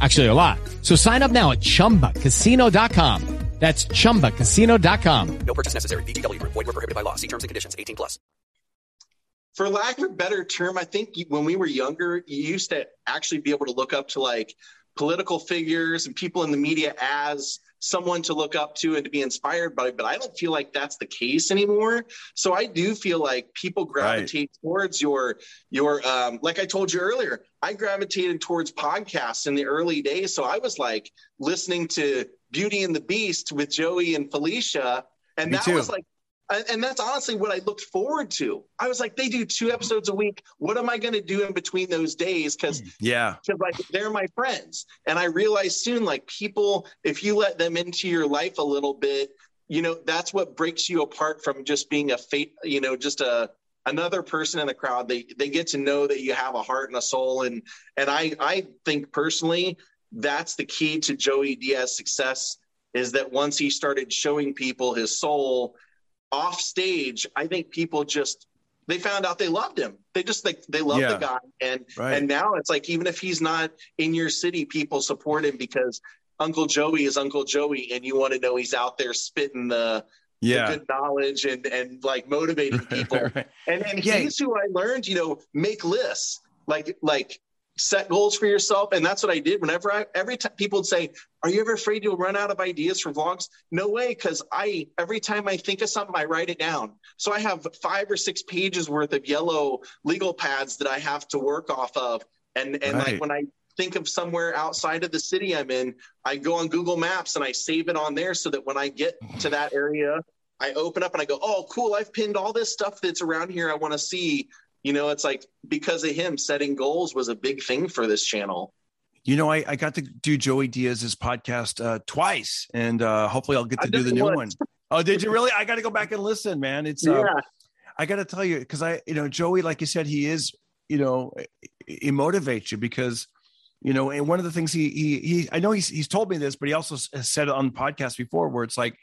Actually, a lot. So sign up now at ChumbaCasino.com. That's ChumbaCasino.com. No purchase necessary. VGW. Void were prohibited by law. See terms and conditions. 18 plus. For lack of a better term, I think when we were younger, you used to actually be able to look up to like political figures and people in the media as someone to look up to and to be inspired by, but I don't feel like that's the case anymore. So I do feel like people gravitate right. towards your your um, like I told you earlier, I gravitated towards podcasts in the early days. So I was like listening to Beauty and the Beast with Joey and Felicia. And Me that too. was like and that's honestly what I looked forward to. I was like, they do two episodes a week. What am I going to do in between those days? Because hmm, yeah, because like they're my friends, and I realized soon, like people, if you let them into your life a little bit, you know, that's what breaks you apart from just being a fate, you know, just a another person in the crowd. They they get to know that you have a heart and a soul, and and I I think personally that's the key to Joey Diaz's success is that once he started showing people his soul off stage, I think people just they found out they loved him. They just like they love yeah. the guy, and right. and now it's like even if he's not in your city, people support him because Uncle Joey is Uncle Joey, and you want to know he's out there spitting the yeah. good knowledge and and like motivating *laughs* people. right, right. And and yeah. he's who I learned, you know, make lists like like set goals for yourself. And that's what I did. Whenever I, every time people would say, are you ever afraid you'll run out of ideas for vlogs? No way. Cause I, every time I think of something, I write it down. So I have five or six pages worth of yellow legal pads that I have to work off of. And, and right. like when I think of somewhere outside of the city I'm in, I go on Google Maps and I save it on there so that when I get to that area, I open up and I go, oh, cool. I've pinned all this stuff that's around here I want to see you know, it's like because of him, setting goals was a big thing for this channel. You know, I, I got to do Joey Diaz's podcast uh, twice, and uh, hopefully I'll get to I do the new one. Oh, did you really? I got to go back and listen, man. It's uh, yeah. I got to tell you because I, you know, Joey, like you said, he is, you know, he motivates you because, you know, and one of the things he he he, I know he's he's told me this, but he also has said it on the podcast before, where it's like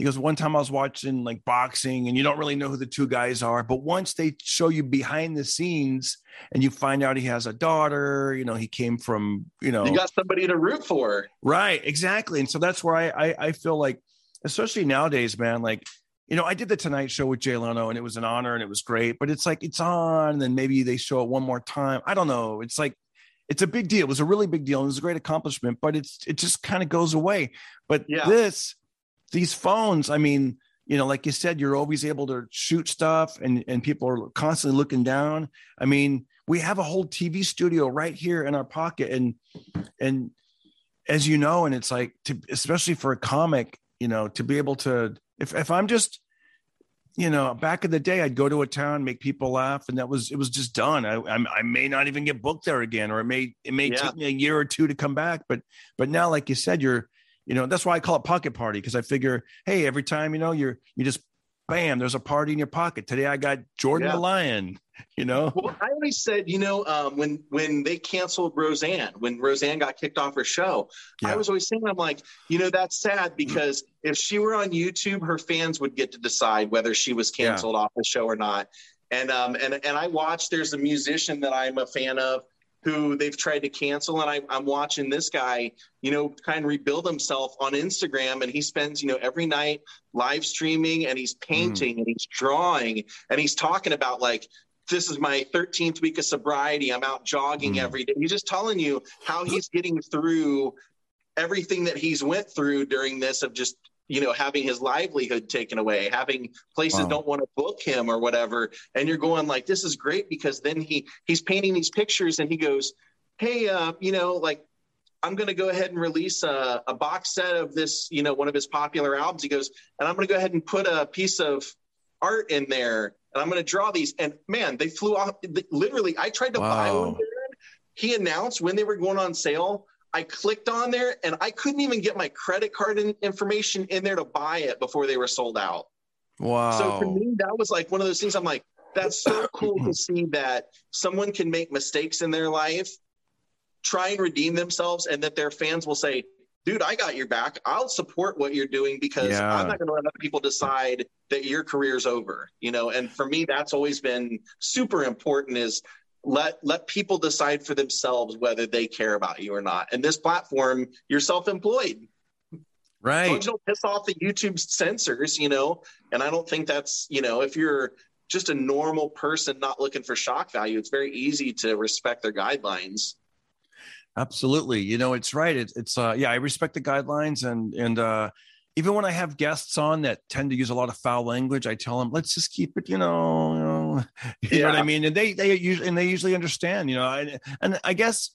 he goes, one time I was watching like boxing and you don't really know who the two guys are, but once they show you behind the scenes and you find out he has a daughter, you know, he came from, you know, you got somebody to root for. Right. Exactly. And so that's where I, I, I feel like, especially nowadays, man, like, you know, I did the Tonight Show with Jay Leno and it was an honor and it was great, but it's like it's on and then maybe they show it one more time. I don't know. It's like it's a big deal. It was a really big deal. It was a great accomplishment, but it's it just kind of goes away. But yeah. this these phones, I mean, you know, like you said, you're always able to shoot stuff and, and people are constantly looking down. I mean, we have a whole TV studio right here in our pocket. And, and as you know, and it's like, to, especially for a comic, you know, to be able to, if, if I'm just, you know, back in the day, I'd go to a town, make people laugh, and that was it was just done. I, I, I may not even get booked there again, or it may it may yeah. take me a year or two to come back. But but now, like you said, you're you know that's why i call it pocket party because i figure hey every time you know you're you just bam there's a party in your pocket today i got jordan yeah. the lion *laughs* you know well i always said you know um, when when they canceled roseanne when roseanne got kicked off her show yeah. i was always saying i'm like you know that's sad because if she were on youtube her fans would get to decide whether she was canceled yeah. off the show or not and um and and i watched there's a musician that i'm a fan of who they've tried to cancel. And I, I'm watching this guy, you know, kind of rebuild himself on Instagram. And he spends, you know, every night live streaming and he's painting mm. and he's drawing and he's talking about like, this is my 13th week of sobriety. I'm out jogging mm. every day. He's just telling you how he's getting through everything that he's went through during this of just you know having his livelihood taken away having places wow. don't want to book him or whatever and you're going like this is great because then he he's painting these pictures and he goes hey uh you know like i'm going to go ahead and release a, a box set of this you know one of his popular albums he goes and i'm going to go ahead and put a piece of art in there and i'm going to draw these and man they flew off literally i tried to wow. buy one he announced when they were going on sale I clicked on there and I couldn't even get my credit card in, information in there to buy it before they were sold out. Wow. So for me, that was like one of those things I'm like, that's so *coughs* cool to see that someone can make mistakes in their life, try and redeem themselves, and that their fans will say, dude, I got your back. I'll support what you're doing because yeah. I'm not going to let other people decide that your career's over, you know? And for me, that's always been super important is let let people decide for themselves whether they care about you or not. And this platform, you're self-employed. Right. As don't piss off the YouTube censors, you know. And I don't think that's, you know, if you're just a normal person not looking for shock value, it's very easy to respect their guidelines. Absolutely. You know, it's right. It, it's uh yeah, I respect the guidelines and and uh even when I have guests on that tend to use a lot of foul language, I tell them, let's just keep it, you know, *laughs* you yeah. know what I mean? And they, they usually, and they usually understand, you know, and, and I guess,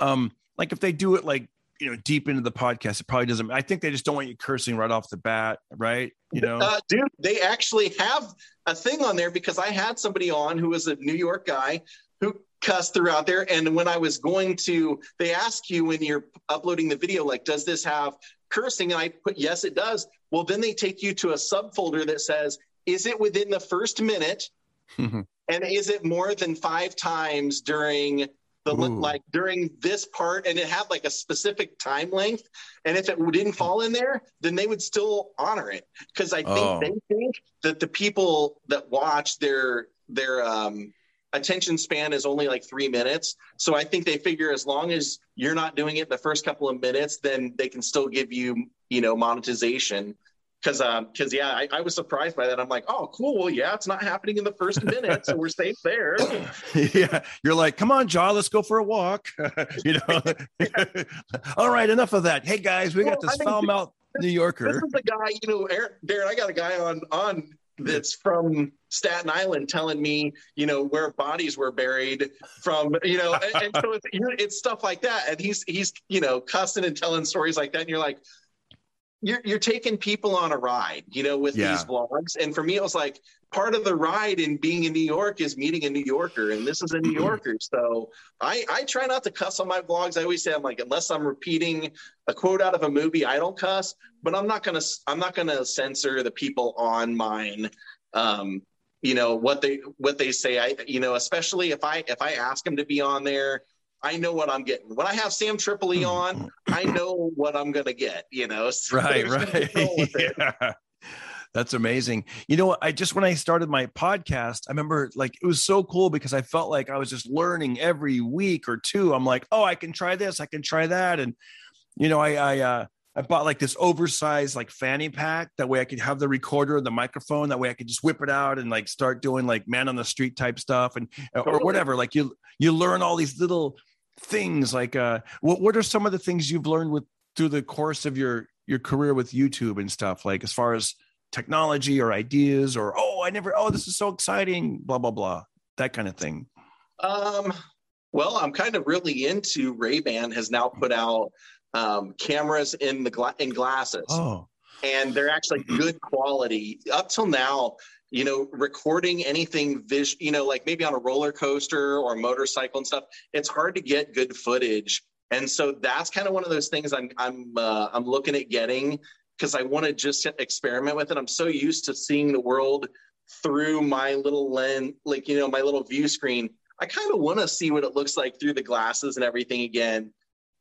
um, like if they do it like, you know, deep into the podcast, it probably doesn't, I think they just don't want you cursing right off the bat. Right. You know, uh, dude, they actually have a thing on there because I had somebody on who was a New York guy who cussed throughout there. And when I was going to, they ask you when you're uploading the video, like, does this have cursing and I put yes, it does. Well, then they take you to a subfolder that says, is it within the first minute? And is it more than five times during the Ooh. like during this part? And it had like a specific time length. And if it didn't fall in there, then they would still honor it because I think oh. they think that the people that watch their their um attention span is only like three minutes. So I think they figure as long as you're not doing it the first couple of minutes, then they can still give you, you know, monetization. Cause, um, cause yeah, I, I was surprised by that. I'm like, oh, cool. Well, yeah, it's not happening in the first minute, so we're safe there. *laughs* yeah, you're like, come on, Jaw, let's go for a walk. *laughs* you know, *laughs* all right, enough of that. Hey guys, we got this foul mouth New Yorker. This is the guy, you know, Darren. I got a guy on on that's from Staten Island telling me, you know, where bodies were buried from, you know, and, and so it's, it's stuff like that. And he's, he's, you know, cussing and telling stories like that. And you're like, you're, you're taking people on a ride, you know, with yeah. these vlogs. And for me, it was like part of the ride in being in New York is meeting a New Yorker. And this is a New Yorker. So I, I try not to cuss on my vlogs. I always say, I'm like, unless I'm repeating a quote out of a movie, I don't cuss, but I'm not going to, I'm not going to censor the people on mine. Um, you know, what they, what they say, I, you know, especially if I, if I ask them to be on there, I know what I'm getting. When I have Sam Tripoli hmm. on, I know what I'm going to get, you know? *laughs* So right, right. *laughs* yeah. That's amazing. You know, I just when I started my podcast, I remember like it was so cool because I felt like I was just learning every week or two. I'm like, oh, I can try this, I can try that, and you know, I I uh, I bought like this oversized like fanny pack. That way I could have the recorder, and the microphone. That way I could just whip it out and like start doing like man on the street type stuff and or whatever. Like you you learn all these little things like uh what what are some of the things you've learned with through the course of your your career with YouTube and stuff? Like as far as technology or ideas or oh I never oh this is so exciting blah blah blah that kind of thing. Um well I'm kind of really into Ray-Ban has now put out um cameras in the gla- in glasses. Oh. And they're actually good quality. Up till now you know, recording anything vis, you know, like maybe on a roller coaster or motorcycle and stuff, it's hard to get good footage. And so that's kind of one of those things I'm I'm uh, I'm looking at getting because I want to just experiment with it. I'm so used to seeing the world through my little lens, like you know, my little view screen. I kind of want to see what it looks like through the glasses and everything again.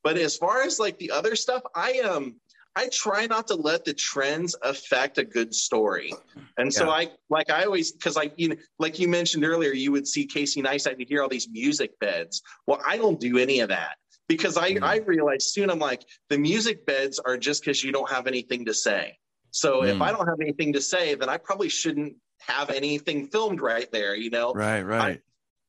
But as far as like the other stuff, I am um, I try not to let the trends affect a good story. And so I like I always because I you know like you mentioned earlier, you would see Casey Neistat and you hear all these music beds. Well, I don't do any of that because I I realized soon I'm like the music beds are just because you don't have anything to say. So if Mm. I don't have anything to say, then I probably shouldn't have anything filmed right there. You know, Right, right.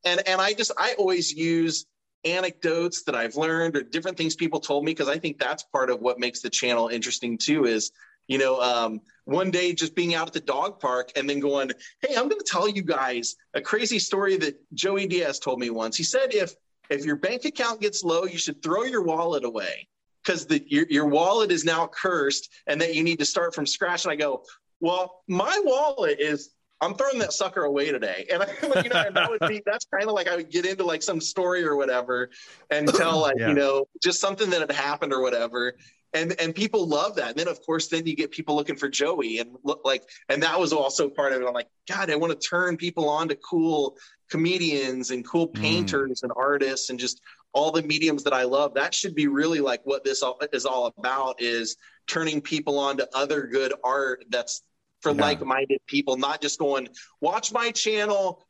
and and I just I always use anecdotes that I've learned or different things people told me because I think that's part of what makes the channel interesting too is you know um, one day just being out at the dog park and then going hey I'm going to tell you guys a crazy story that Joey Diaz told me once. He said if if your bank account gets low you should throw your wallet away because your, your wallet is now cursed and that you need to start from scratch. And I go well my wallet is I'm throwing that sucker away today. And I, *laughs* you know, and that would be, that's kind of like I would get into like some story or whatever and tell like, Yeah. you know, just something that had happened or whatever. And, and people love that. And then of course, then you get people looking for Joey and look like, and that was also part of it. I'm like, God, I want to turn people on to cool comedians and cool mm. painters and artists and just all the mediums that I love. That should be really like what this all, is all about is turning people on to other good art that's for Yeah. like-minded people, not just going, watch my channel.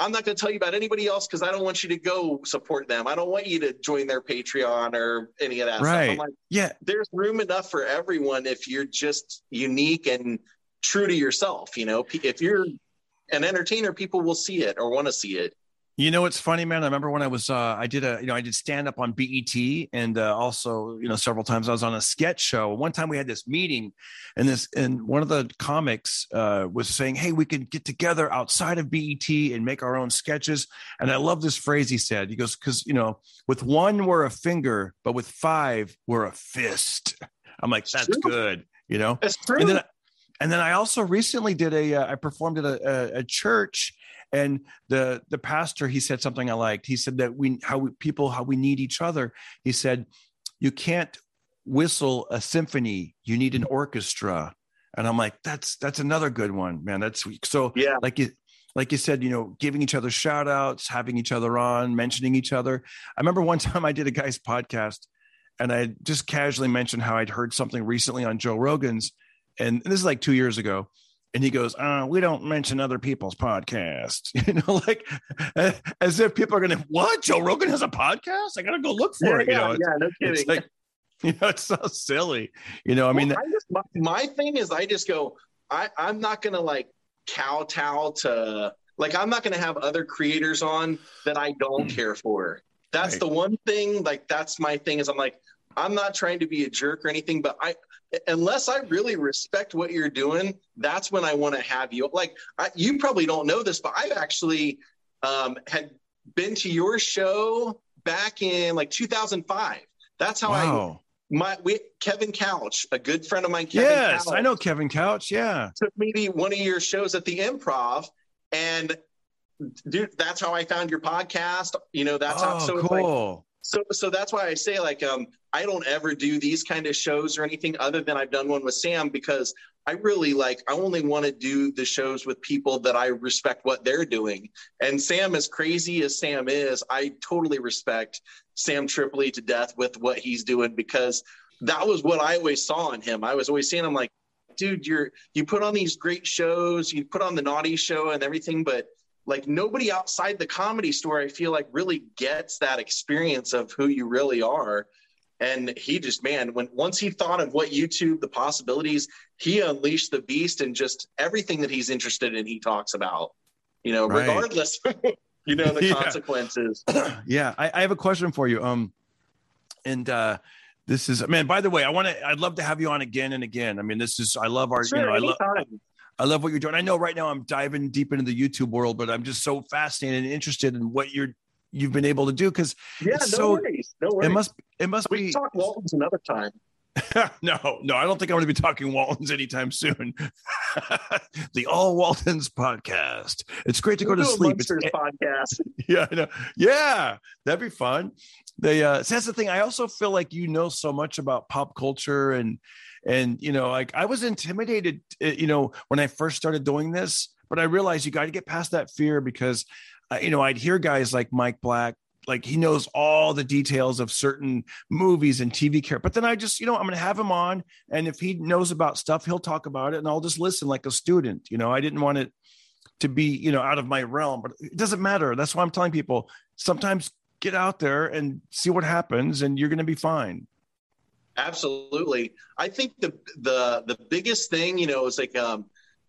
I'm not going to tell you about anybody else because I don't want you to go support them. I don't want you to join their Patreon or any of that stuff. Right. I'm like, Yeah. there's room enough for everyone if you're just unique and true to yourself. You know, if you're an entertainer, people will see it or want to see it. You know, it's funny, man. I remember when I was, uh, I did a, you know, I did stand up on BET and uh, also, you know, several times I was on a sketch show. One time we had this meeting and this, and one of the comics uh, was saying, Hey, we can get together outside of BET and make our own sketches. And I love this phrase he said. He goes, Cause, you know, with one, we're a finger, but with five, we're a fist. I'm like, That's True. good, you know? That's true. And then, and then I also recently did a, uh, I performed at a, a, a church, and the the pastor he said something I liked. He said that we how we, people how we need each other. He said, you can't whistle a symphony, you need an orchestra. And I'm like, that's that's another good one, man. That's so Yeah. like you like you said, you know, giving each other shout outs, having each other on, mentioning each other. I remember one *laughs* time I did a guy's podcast and I just casually mentioned how I'd heard something recently on Joe Rogan's, and this is like two years ago. And he goes, uh, "We don't mention other people's podcasts, *laughs* you know, like *laughs* as if people are going to what? Joe Rogan has a podcast? I got to go look for Yeah, it. You know, yeah, it's, yeah, no it's kidding. like, *laughs* you know, it's so silly. You know, I mean, Well, I just, my, my thing is, I just go, I, I'm not going to like kowtow to, like, I'm not going to have other creators on that I don't care for. That's Right. the one thing, like, that's my thing is I'm like, I'm not trying to be a jerk or anything, but I, unless I really respect what you're doing, that's when I want to have you. Like, I, you probably don't know this, but I've actually um, had been to your show back in like 2005. That's how I wow. my we, Kevin Couch, a good friend of mine. Kevin Yes, Couch, I know Kevin Couch. Yeah. Took me to one of your shows at the Improv, and dude, that's how I found your podcast. You know, that's how. oh, So it's like, cool. So so that's why I say like um I don't ever do these kind of shows or anything other than I've done one with Sam because I really like I only want to do the shows with people that I respect what they're doing. And Sam as crazy as Sam is, I totally respect Sam Tripoli to death with what he's doing because that was what I always saw in him. I was always seeing him like dude, you're you put on these great shows, you put on the naughty show and everything, but like nobody outside the comedy store, I feel like really gets that experience of who you really are. And he just, man, when once he thought of what YouTube, the possibilities, he unleashed the beast and just everything that he's interested in, he talks about, you know, Right. regardless, *laughs* you know, the *laughs* Yeah. consequences. *clears throat* yeah, I, I have a question for you. Um, and uh, this is man. By the way, I want to. I'd love to have you on again and again. I mean, this is. I love our. Sure, you know, I love. I love what you're doing. I know right now I'm diving deep into the YouTube world, but I'm just so fascinated and interested in what you're you've been able to do because Yeah, no so. worries. No worries. It must. It must we be. talk Waltons another time. *laughs* no, no, I don't think I'm going to be talking Waltons anytime soon. *laughs* the All Waltons podcast. It's great to go We'll to do sleep. It's, podcast. *laughs* yeah, I know. Yeah, that'd be fun. They uh so that's the thing. I also feel like you know so much about pop culture and and you know, like I was intimidated, uh, you know, when I first started doing this, but I realized you got to get past that fear because uh, you know, I'd hear guys like Mike Black like he knows all the details of certain movies and TV care. But then I just, you know, I'm going to have him on, and if he knows about stuff, he'll talk about it, and I'll just listen like a student. You know, I didn't want it to be, you know, out of my realm, but it doesn't matter. That's why I'm telling people sometimes get out there and see what happens, and you're going to be fine. Absolutely. I think the the the biggest thing, you know, is like um,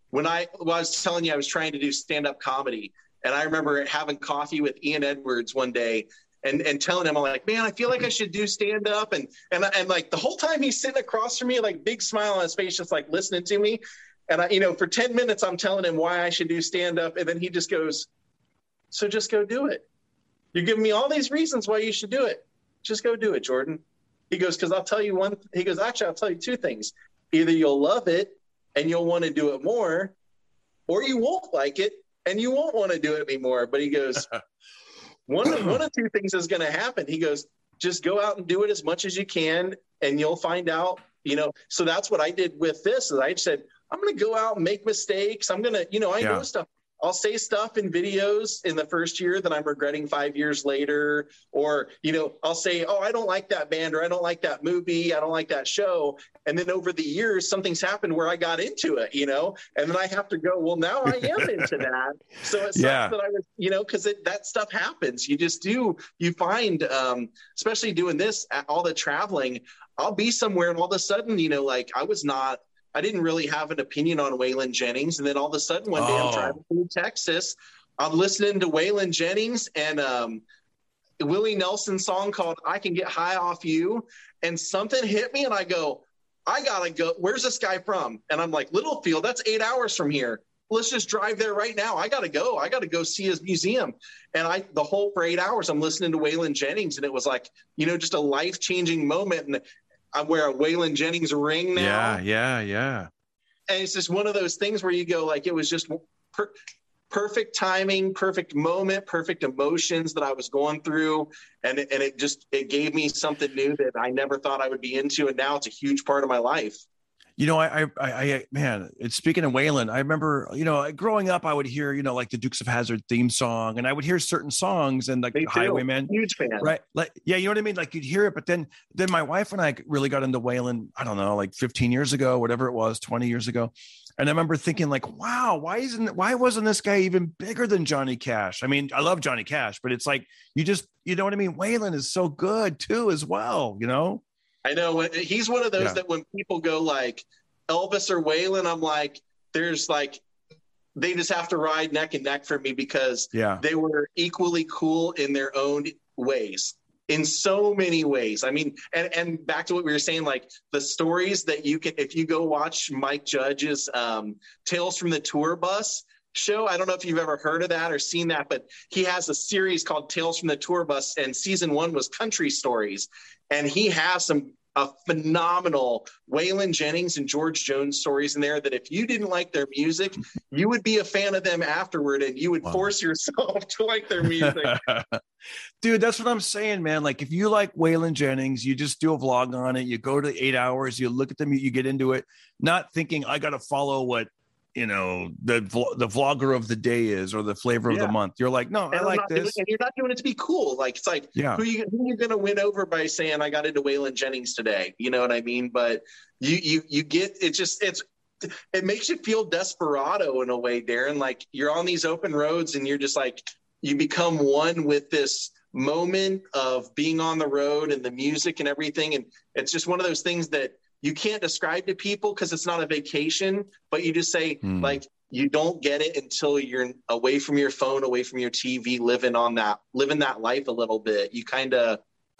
when I, well, I was telling you I was trying to do stand up comedy, and I remember having coffee with Ian Edwards one day. And, and telling him I'm like man I feel like I should do stand up and and and like the whole time he's sitting across from me like big smile on his face just like listening to me and I you know for 10 minutes I'm telling him why I should do stand up and then he just goes so just go do it you're giving me all these reasons why you should do it just go do it Jordan he goes, because I'll tell you one. He goes, actually, I'll tell you two things. Either you'll love it and you'll want to do it more, or you won't like it and you won't want to do it anymore. But he goes, *laughs* one of, one of two things is going to happen. He goes, just go out and do it as much as you can, and you'll find out. You know, so that's what I did with this. Is I said, I'm going to go out and make mistakes. I'm going to, you know, I yeah. know stuff. I'll say stuff in videos in the first year that I'm regretting five years later. Or, you know, I'll say, oh, I don't like that band or I don't like that movie. I don't like that show. And then over the years, something's happened where I got into it, you know, and then I have to go, well, now I am into *laughs* that. So it's yeah. that I was, you know, because that stuff happens. You just do, you find, um, especially doing this, all the traveling, I'll be somewhere and all of a sudden, you know, like I was not I didn't really have an opinion on Waylon Jennings. And then all of a sudden, one day oh. I'm driving through Texas, I'm listening to Waylon Jennings and um, Willie Nelson's song called I Can Get High Off You. And something hit me, and I go, I gotta go. Where's this guy from? And I'm like, Littlefield, that's eight hours from here. Let's just drive there right now. I gotta go. I gotta go see his museum. And I, the whole for eight hours, I'm listening to Waylon Jennings, and it was like, you know, just a life changing moment. And I wear a Waylon Jennings ring now. Yeah, yeah, yeah. And it's just one of those things where you go like it was just per- perfect timing, perfect moment, perfect emotions that I was going through, and and it just it gave me something new that I never thought I would be into, and now it's a huge part of my life. You know, I, I, I, man, it's speaking of Waylon, I remember, you know, growing up, I would hear, you know, like the Dukes of Hazzard theme song, and I would hear certain songs and like Highwayman, huge fan, right? Like, yeah, you know what I mean? Like you'd hear it, but then, then my wife and I really got into Waylon. I don't know, like 15 years ago, whatever it was, 20 years ago, and I remember thinking, like, wow, why isn't, why wasn't this guy even bigger than Johnny Cash? I mean, I love Johnny Cash, but it's like you just, you know what I mean? Waylon is so good too, as well, you know. I know he's one of those yeah. that when people go like Elvis or Waylon, I'm like, there's like, they just have to ride neck and neck for me because yeah. they were equally cool in their own ways in so many ways. I mean, and and back to what we were saying, like the stories that you can, if you go watch Mike Judge's um, Tales from the Tour Bus show. I don't know if you've ever heard of that or seen that, but he has a series called Tales from the Tour Bus, and season one was country stories, and he has some a phenomenal Waylon Jennings and George Jones stories in there that if you didn't like their music, *laughs* you would be a fan of them afterward and you would wow. force yourself *laughs* to like their music. *laughs* Dude, that's what I'm saying, man. Like if you like Waylon Jennings, you just do a vlog on it, you go to eight hours, you look at them, you get into it, not thinking I gotta follow what you know the the vlogger of the day is or the flavor yeah. of the month. You're like, no, and I like this. And you're not doing it to be cool. Like it's like, yeah, who you who you gonna win over by saying I got into Waylon Jennings today? You know what I mean? But you you you get it. Just it's it makes you feel desperado in a way, Darren. Like you're on these open roads and you're just like you become one with this moment of being on the road and the music and everything. And it's just one of those things that you can't describe to people because it's not a vacation, but you just say mm. like you don't get it until you're away from your phone, away from your TV, living on that, living that life a little bit. You kind of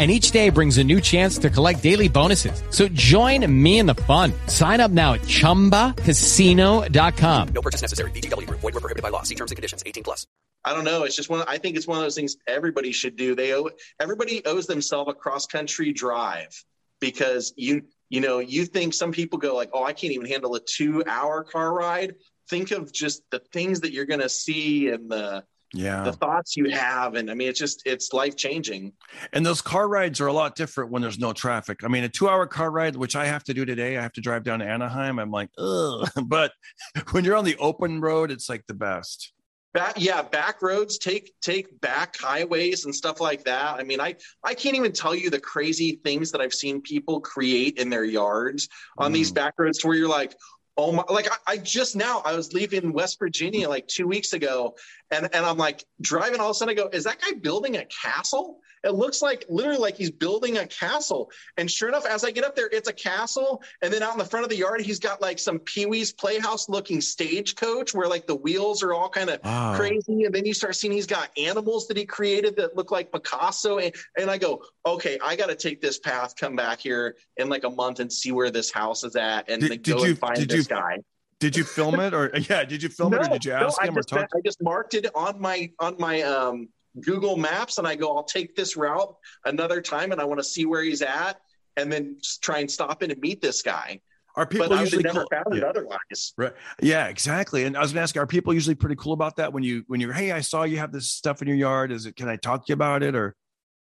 and each day brings a new chance to collect daily bonuses. So join me in the fun. Sign up now at ChumbaCasino.com. No purchase necessary. VGW. Void were prohibited by law. See terms and conditions. 18 plus. I don't know. It's just one. I think it's one of those things everybody should do. They owe everybody owes themselves a cross country drive because you you know you think some people go like, oh, I can't even handle a two hour car ride think of just the things that you're going to see and the yeah. the thoughts you have and i mean it's just it's life changing and those car rides are a lot different when there's no traffic. I mean a two hour car ride which i have to do today i have to drive down to anaheim i'm like ugh. *laughs* But when you're on the open road it's like the best. Back yeah back roads take take back highways and stuff like that. I mean i i can't even tell you the crazy things that i've seen people create in their yards on mm. these back roads to where you're like oh my like I, I, just now i was leaving west virginia like two weeks ago and and i'm like driving all of a sudden i go is that guy building a castle it looks like literally like he's building a castle. And sure enough, as I get up there, it's a castle. And then out in the front of the yard, he's got like some Pee Wee's Playhouse looking stagecoach where like the wheels are all kind of wow. crazy. And then you start seeing he's got animals that he created that look like Picasso. And, and I go, okay, I got to take this path, come back here in like a month and see where this house is at and did, go did you, and find this you, guy. Did you film it or *laughs* yeah? Did you film no, it or did you ask no, him I just, or talk? I just marked it on my on my um Google Maps and I go, I'll take this route another time and I want to see where he's at and then try and stop in and meet this guy. Are people but usually never cool? found yeah. it otherwise? Right. Yeah, exactly. And I was gonna ask, are people usually pretty cool about that when you when you're hey, I saw you have this stuff in your yard. Is it can I talk to you about it or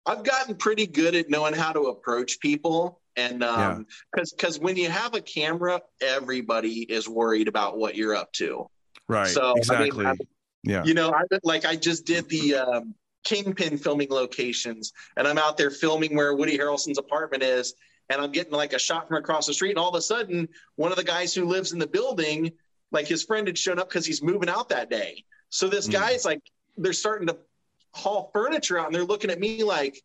I've gotten pretty good at knowing how to approach people. And um because because when you have a camera, everybody is worried about what you're up to. Right. So exactly. I mean, yeah. You know, I like I just did the um, Kingpin filming locations, and I'm out there filming where Woody Harrelson's apartment is, and I'm getting like a shot from across the street, and all of a sudden, one of the guys who lives in the building, like his friend had shown up because he's moving out that day. So this Mm. guy's like, they're starting to haul furniture out, and they're looking at me like,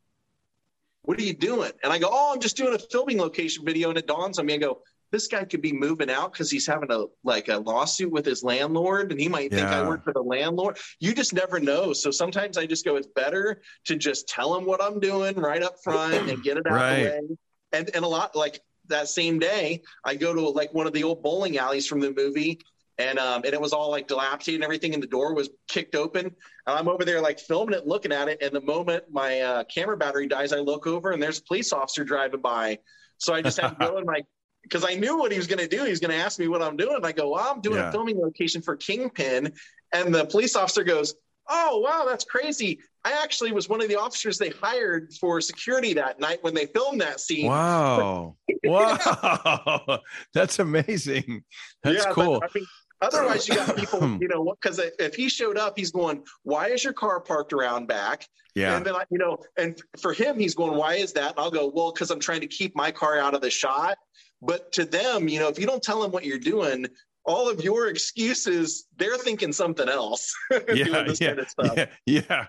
"What are you doing?" And I go, "Oh, I'm just doing a filming location video," and it dawns on me. I go, this guy could be moving out because he's having a like a lawsuit with his landlord and he might think I work for the landlord. You just never know. So sometimes I just go, it's better to just tell him what I'm doing right up front and get it out Right. of the way. And and a lot like that same day, I go to like one of the old bowling alleys from the movie. And um, and it was all like dilapidated and everything, and the door was kicked open. And I'm over there like filming it, looking at it. And the moment my uh, camera battery dies, I look over and there's a police officer driving by. So I just have to go *laughs* in my because I knew what he was going to do. He was going to ask me what I'm doing. And I go, well, I'm doing Yeah. a filming location for Kingpin. And the police officer goes, oh, wow, that's crazy. I actually was one of the officers they hired for security that night when they filmed that scene. Wow. *laughs* wow. *laughs* That's amazing. That's Yeah, but, cool. I mean, otherwise, you got people, *laughs* you know, because if he showed up, he's going, why is your car parked around back? Yeah. And then, I, you know, and for him, he's going, why is that? And I'll go, well, because I'm trying to keep my car out of the shot. But to them, you know, if you don't tell them what you're doing, all of your excuses, they're thinking something else. *laughs* doing yeah, this yeah, kind of stuff. yeah, yeah.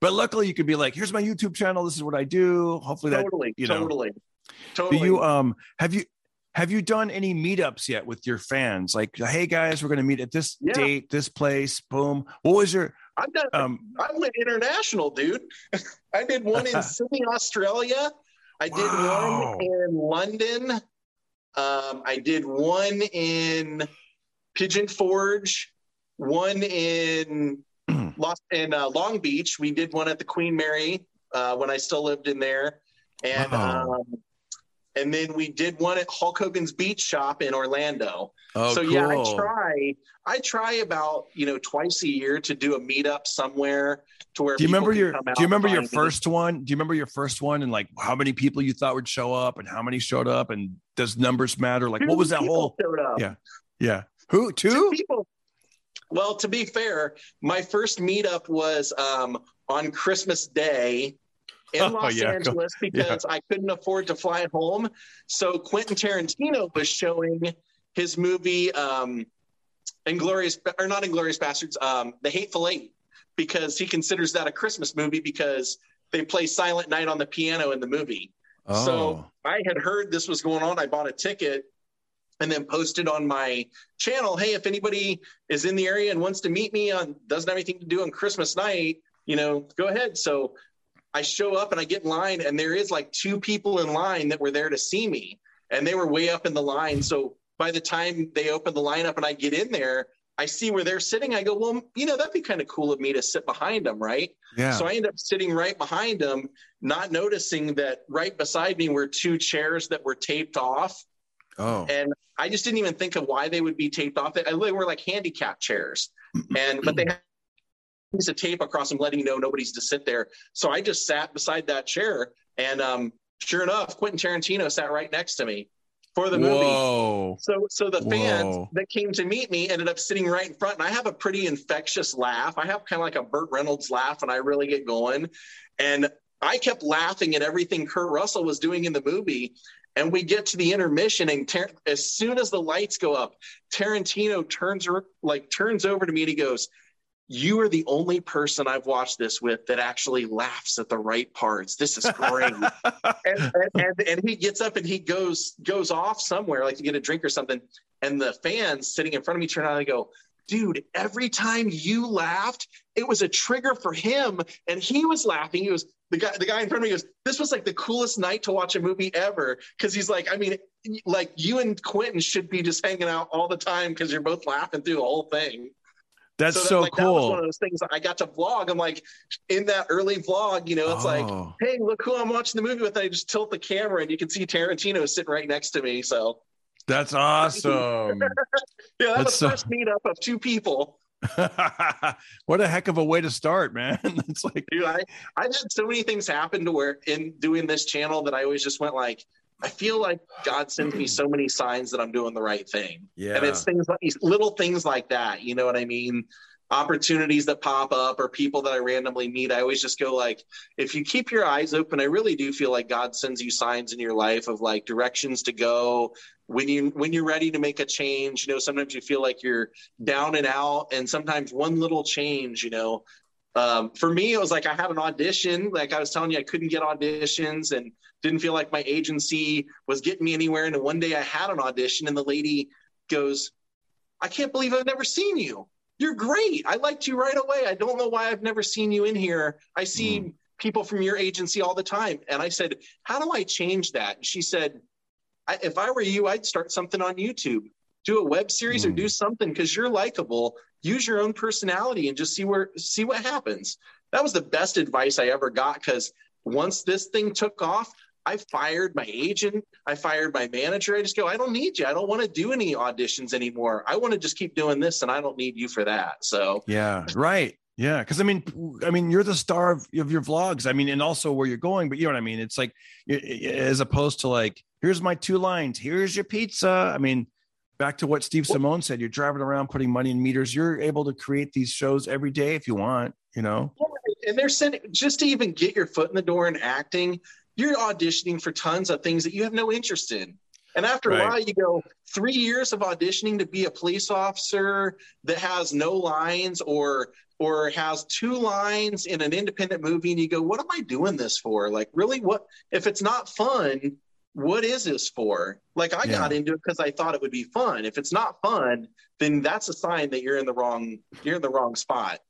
But luckily, you could be like, "Here's my YouTube channel. This is what I do." Hopefully, that Totally, you know. totally, Do you um have you have you done any meetups yet with your fans? Like, hey guys, we're going to meet at this Yeah. date, this place. Boom. What was your I've done. um? I went international, dude. *laughs* I did one in *laughs* Sydney, Australia. I did Wow. one in London. Um, I did one in Pigeon Forge. One in *clears throat* Los in uh, Long Beach. We did one at the Queen Mary uh, when I still lived in there, and Wow. um, and then we did one at Hulk Hogan's Beach Shop in Orlando. Oh, so yeah, I try. I try about you know twice a year to do a meetup somewhere to where. Do you remember your Do you remember your me. first one? Do you remember your first one and like how many people you thought would show up and how many showed up and does numbers matter? Like, what was that whole? showed up. Yeah, yeah. Who Two two? people. Well, to be fair, my first meetup was um, on Christmas Day in *laughs* Oh, Los yeah, go- Angeles *laughs* because I couldn't afford to fly home. So Quentin Tarantino was showing his movie um, Inglourious or not Inglourious Basterds, um, The Hateful Eight, because he considers that a Christmas movie because they play Silent Night on the piano in the movie. Oh, So I had heard this was going on. I bought a ticket and then posted on my channel, hey, if anybody is in the area and wants to meet me on doesn't have anything to do on Christmas night, you know, go ahead. So I show up and I get in line, and there is like two people in line that were there to see me, and they were way up in the line. So by the time they open the lineup and I get in there, I see where they're sitting. I go, well, you know, that'd be kind of cool of me to sit behind them, right? yeah. So I end up sitting right behind them, not noticing that right beside me were two chairs that were taped off. Oh. And I just didn't even think of why they would be taped off. They, they were like handicap chairs, and but they piece of tape across them letting you know nobody's to sit there. So I just sat beside that chair, and um, sure enough, Quentin Tarantino sat right next to me for the movie. Whoa. So so the fans Whoa. that came to meet me ended up sitting right in front, and I have a pretty infectious laugh. I have kind of like a Burt Reynolds laugh, and I really get going. And I kept laughing at everything Kurt Russell was doing in the movie. And we get to the intermission, and Tar- as soon as the lights go up, Tarantino turns like turns over to me and he goes, "You are the only person I've watched this with that actually laughs at the right parts. This is great." *laughs* and, and, and and he gets up and he goes goes off somewhere, like to get a drink or something. And the fans sitting in front of me turn around and go, dude, every time you laughed, it was a trigger for him. And he was laughing. He was the guy, the guy in front of me goes, this was like the coolest night to watch a movie ever. Cause he's like, I mean, like you and Quentin should be just hanging out all the time because you're both laughing through the whole thing. That's that- so like, That was one of those things I got to vlog. I'm like, in that early vlog, you know, it's Oh. like, hey, look who I'm watching the movie with. And I just tilt the camera and you can see Tarantino sitting right next to me. So That's *laughs* awesome. yeah, that That's was so- first meetup of two people. *laughs* what a heck of a way to start, man. *laughs* It's like, Dude, I, I've had so many things happen to where in doing this channel that I always just went like, I feel like God sends me so many signs that I'm doing the right thing. Yeah. And it's things like these little things like that. You know what I mean? Opportunities that pop up or people that I randomly meet. I always just go like, if you keep your eyes open, I really do feel like God sends you signs in your life of like directions to go. When you when you're ready to make a change, you know, sometimes you feel like you're down and out, and sometimes one little change, you know, um, for me, it was like I had an audition. Like I was telling you, I couldn't get auditions and didn't feel like my agency was getting me anywhere. And one day I had an audition, and the lady goes, I can't believe I've never seen you. You're great. I liked you right away. I don't know why I've never seen you in here. I see hmm. people from your agency all the time. And I said, How do I change that? And she said, I, If I were you, I'd start something on YouTube, do a web series or hmm. do something because you're likable. Use your own personality and just see where see what happens. That was the best advice I ever got because once this thing took off, I fired my agent. I fired my manager. I just go, I don't need you. I don't want to do any auditions anymore. I want to just keep doing this, and I don't need you for that. So yeah, right. Yeah, because I mean, I mean, you're the star of, of your vlogs. I mean, and also where you're going. But you know what I mean. It's like as opposed to like, here's my two lines. Here's your pizza. I mean, back to what Steve Simone said. You're driving around putting money in meters. You're able to create these shows every day if you want. You know. and they're sending just to even get your foot in the door in acting, you're auditioning for tons of things that you have no interest in. And after Right. a while, you go three years of auditioning to be a police officer that has no lines or or has two lines in an independent movie, and you go, "What am I doing this for? Like, really? What if it's not fun? What is this for? Like, I got into it because I thought it would be fun. If it's not fun, then that's a sign that you're in the wrong you're in the wrong spot.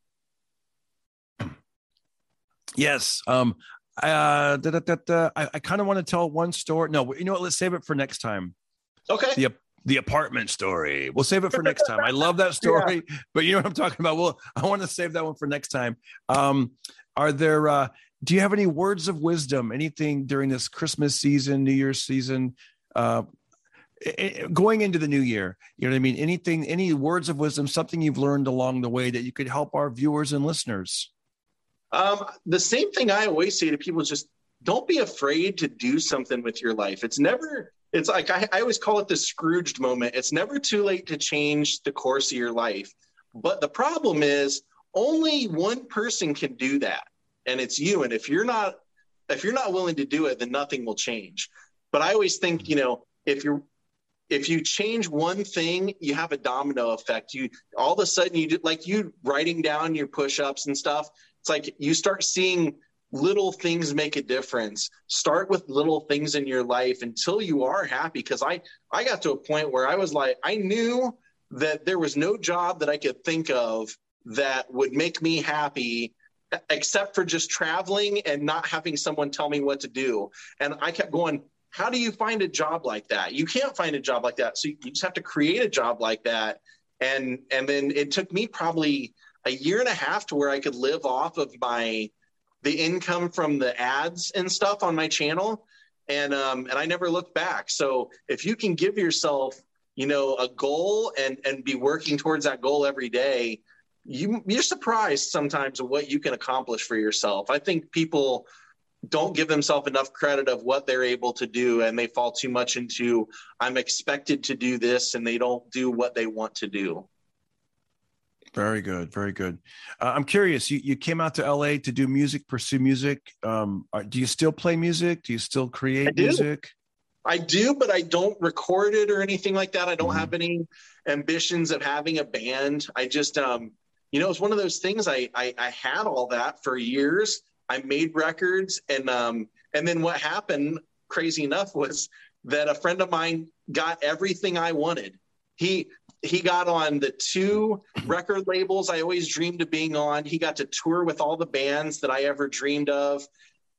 Yes. Um. Uh. Da, da, da. I, I kind of want to tell one story. No, you know what? Let's save it for next time. Okay. The the apartment story. We'll save it for next time. I *laughs* love that story, but you know what I'm talking about. Well, I want to save that one for next time. Um. Are there? uh Do you have any words of wisdom? Anything during this Christmas season, New Year's season? Uh, i- i- going into the new year, you know what I mean? Anything, any words of wisdom, something you've learned along the way that you could help our viewers and listeners? Um, the same thing I always say to people is just don't be afraid to do something with your life. It's never, it's like I, I always call it the Scrooged moment. It's never too late to change the course of your life. But the problem is only one person can do that, and it's you. And if you're not, if you're not willing to do it, then nothing will change. But I always think, you know, if you're if you change one thing, you have a domino effect. You all of a sudden you do, like you writing down your push-ups and stuff. It's like you start seeing little things make a difference. Start with little things in your life until you are happy. Because I I got to a point where I was like, I knew that there was no job that I could think of that would make me happy except for just traveling and not having someone tell me what to do. And I kept going, how do you find a job like that? You can't find a job like that. So you just have to create a job like that. And and then it took me probably a year and a half to where I could live off of my the income from the ads and stuff on my channel. and um, and I never looked back. So if you can give yourself, you know, a goal and and be working towards that goal every day, you you're surprised sometimes what you can accomplish for yourself. I think people don't give themselves enough credit of what they're able to do and they fall too much into i'm expected to do this and they don't do what they want to do very good very good uh, i'm curious you, you came out to la to do music pursue music um, are, do you still play music do you still create do. music I do, but I don't record it or anything like that. I don't mm-hmm. have any ambitions of having a band. I just, um, you know, it's one of those things. I, I, I had all that for years, I made records, and um, and then what happened, crazy enough, was that a friend of mine got everything I wanted. He he got on the two record labels I always dreamed of being on. He got to tour with all the bands that I ever dreamed of.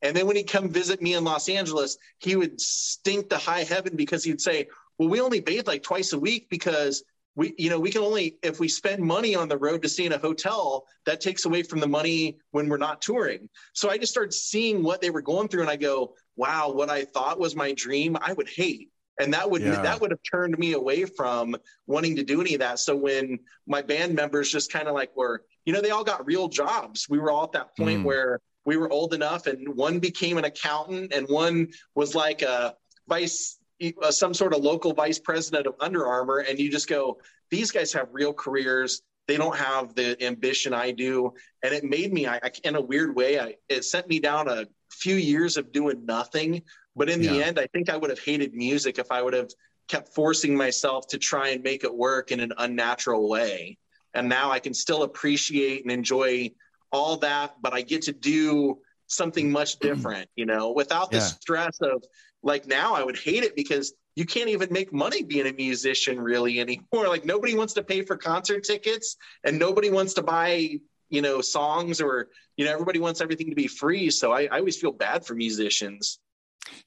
And then when he'd come visit me in Los Angeles, he would stink to high heaven because he'd say, Well, we only bathe like twice a week because we you know we can only if we spend money on the road to stay in a hotel that takes away from the money when we're not touring so i just started seeing what they were going through and i go wow what i thought was my dream i would hate and that would yeah. that would have turned me away from wanting to do any of that so when my band members just kind of like were you know they all got real jobs we were all at that point mm. where we were old enough and one became an accountant and one was like a vice uh, some sort of local vice president of Under Armour, and you just go, these guys have real careers. They don't have the ambition I do, and it made me, I, I in a weird way, I, it sent me down a few years of doing nothing. But in the yeah. end, I think I would have hated music if I would have kept forcing myself to try and make it work in an unnatural way. And now I can still appreciate and enjoy all that, but I get to do something much *clears throat* different, you know, without the yeah. stress of like now I would hate it because you can't even make money being a musician really anymore. *laughs* Like nobody wants to pay for concert tickets and nobody wants to buy, you know, songs or, you know, everybody wants everything to be free. So I, I always feel bad for musicians.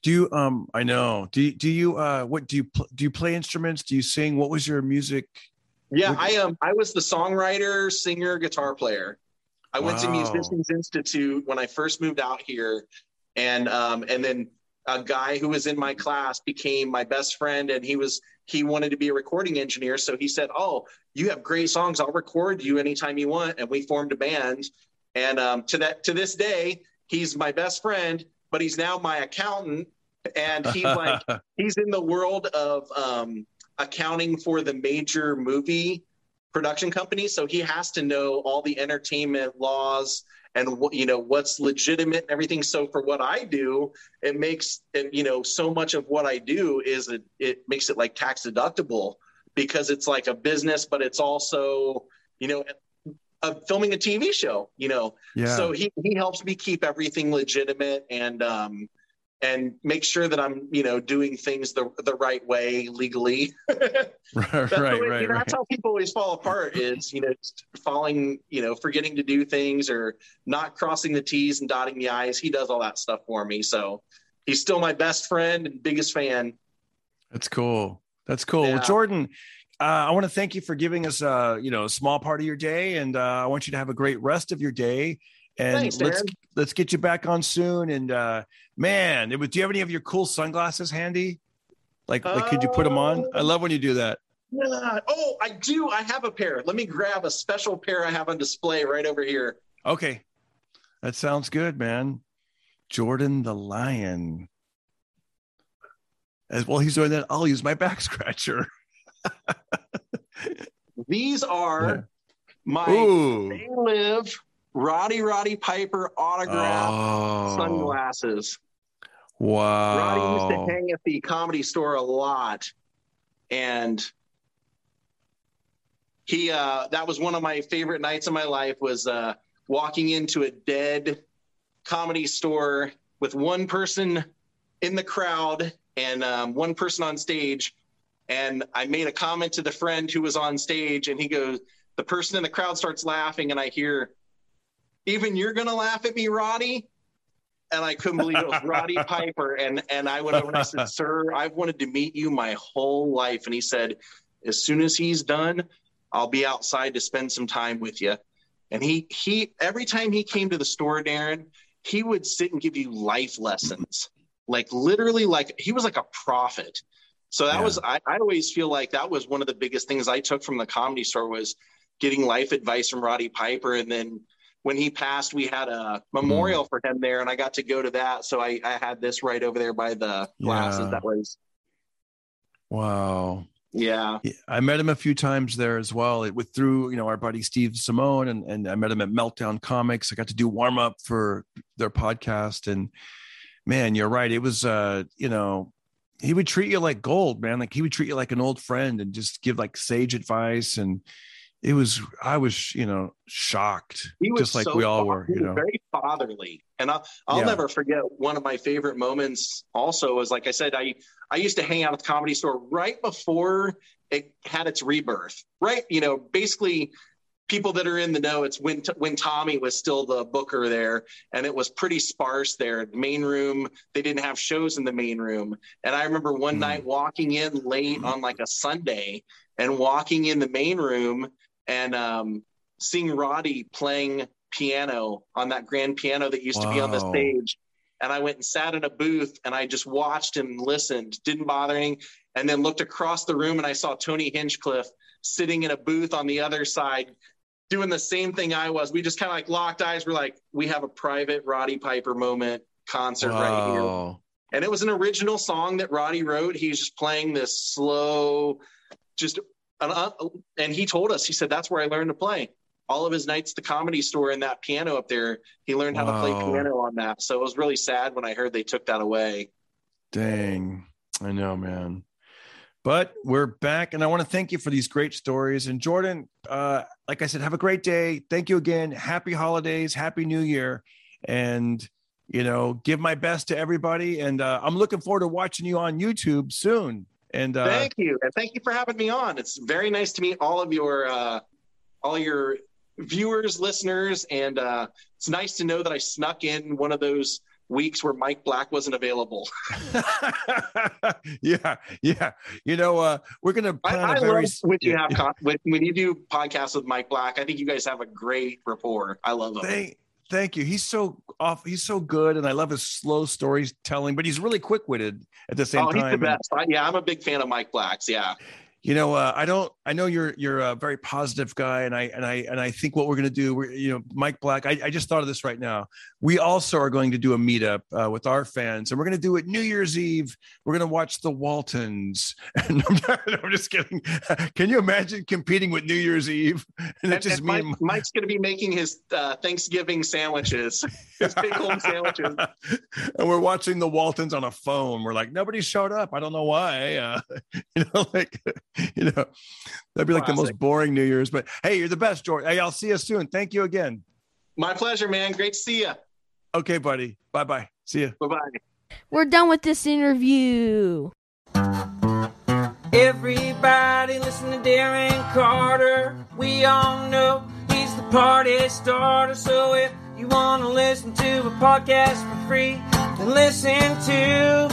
Do you, um, I know, do you, do you, uh, what do you, pl- do you play instruments? Do you sing? What was your music? Yeah, what- I am. Um, I was the songwriter, singer, guitar player. I wow. went to Musicians Institute when I first moved out here, and um, and then a guy who was in my class became my best friend and he was he wanted to be a recording engineer so he said oh you have great songs i'll record you anytime you want and we formed a band and um, to that to this day he's my best friend but he's now my accountant and he's *laughs* like he's in the world of um, accounting for the major movie production companies so he has to know all the entertainment laws and what you know what's legitimate and everything. So for what i do it makes it you know so much of what i do is it, it makes it like tax deductible because it's like a business but it's also you know a, filming a tv show you know yeah. so he, he helps me keep everything legitimate and um and make sure that I'm, you know, doing things the the right way legally. *laughs* right, right, way, right, you know, right. That's how people always fall apart. Is you know, falling, you know, forgetting to do things or not crossing the T's and dotting the I's. He does all that stuff for me. So he's still my best friend and biggest fan. That's cool. That's cool. Yeah. Well, Jordan, uh, I want to thank you for giving us, uh, you know, a small part of your day, and uh, I want you to have a great rest of your day. And Thanks, let's let's get you back on soon. And uh, man, it was, do you have any of your cool sunglasses handy? Like, like could you put them on? I love when you do that. Yeah. Oh, I do. I have a pair. Let me grab a special pair I have on display right over here. Okay, that sounds good, man. Jordan the Lion. As well, he's doing that. I'll use my back scratcher. *laughs* *laughs* These are my Ooh. They Live Roddy Roddy Piper autograph oh. sunglasses. Wow. Roddy used to hang at the comedy store a lot. And he uh that was one of my favorite nights of my life was uh walking into a dead comedy store with one person in the crowd and um, one person on stage and i made a comment to the friend who was on stage and he goes the person in the crowd starts laughing and i hear even you're gonna laugh at me, Roddy. And I couldn't believe it was Roddy *laughs* Piper. And and I went over and I said, *laughs* Sir, I've wanted to meet you my whole life. And he said, As soon as he's done, I'll be outside to spend some time with you. And he he every time he came to the store, Darren, he would sit and give you life lessons like literally like he was like a prophet. So that Yeah. was I, I always feel like that was one of the biggest things I took from the comedy store was getting life advice from Roddy Piper. And then when he passed, we had a memorial for him there, and I got to go to that. So I, I had this right over there by the glasses. Yeah. That was Wow. yeah. Yeah, I met him a few times there as well. It with through you know our buddy Steve Simone, and and I met him at Meltdown Comics. I got to do warm up for their podcast, and man, you're right. It was uh you know he would treat you like gold, man. Like he would treat you like an old friend and just give like sage advice. And it was I was you know shocked, He was just like so we all were. You know, very fatherly, and I'll, I'll Yeah. never forget one of my favorite moments. Also, was like I said, I I used to hang out at the comedy store right before it had its rebirth. Right, you know, basically. People that are in the know, it's when when Tommy was still the booker there, and it was pretty sparse there. The main room, they didn't have shows in the main room. And I remember one night walking in late on like a Sunday, and walking in the main room, and um, seeing Roddy playing piano on that grand piano that used to be on the stage. And I went and sat in a booth and I just watched and listened, didn't bother. And then looked across the room and I saw Tony Hinchcliffe sitting in a booth on the other side doing the same thing I was. We just kind of like locked eyes. We're like, we have a private Roddy Piper moment concert right here. And it was an original song that Roddy wrote. He's just playing this slow, just, an, uh, and he told us, he said, that's where I learned to play. All of his nights at the comedy store and that piano up there, he learned how to play piano on that. So it was really sad when I heard they took that away. Dang. I know, man. But we're back, and I want to thank you for these great stories. And Jordan, uh, like I said, have a great day. Thank you again. Happy holidays, happy new year, and you know, give my best to everybody. And uh, I'm looking forward to watching you on YouTube soon. And uh, thank you. And thank you for having me on. It's very nice to meet all of your, uh, all your viewers, listeners. And uh, it's nice to know that I snuck in one of those weeks where Mike Black wasn't available. *laughs* *laughs* yeah, yeah. You know, uh, we're gonna I, I very love when you have con- when, when you do podcasts with Mike Black. I think you guys have a great rapport. I love him. Thank, thank you. He's so off. He's so good, and I love his slow storytelling. But he's really quick witted at the same oh, he's the best. Yeah, I'm a big fan of Mike Black's. Yeah. You know uh, i don't i know you're you're a very positive guy and i and i and i think what we're going to do we're you know mike black I, I just thought of this right now we also are going to do a meetup uh, with our fans and we're going to do it new year's eve we're going to watch the waltons *laughs* and I'm, *laughs* not- I'm just kidding *laughs* can you imagine competing with new year's eve and And, just and Mike, Mike's going to be making his uh, Thanksgiving sandwiches, his big home sandwiches. and we're watching the Waltons on a phone. We're like, nobody showed up. I don't know why. Uh, you know, like, *laughs* you know, that'd be like the most boring New Year's. But hey, you're the best, George. Hey, I'll see you soon. Thank you again. My pleasure, man. Great to see you. Okay, buddy. Bye bye. See you. Bye bye. We're done with this interview. Everybody listen to Darren Carter. We all know he's the party starter. So if you want to listen to a podcast for free, then listen to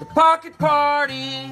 the Pocket Party.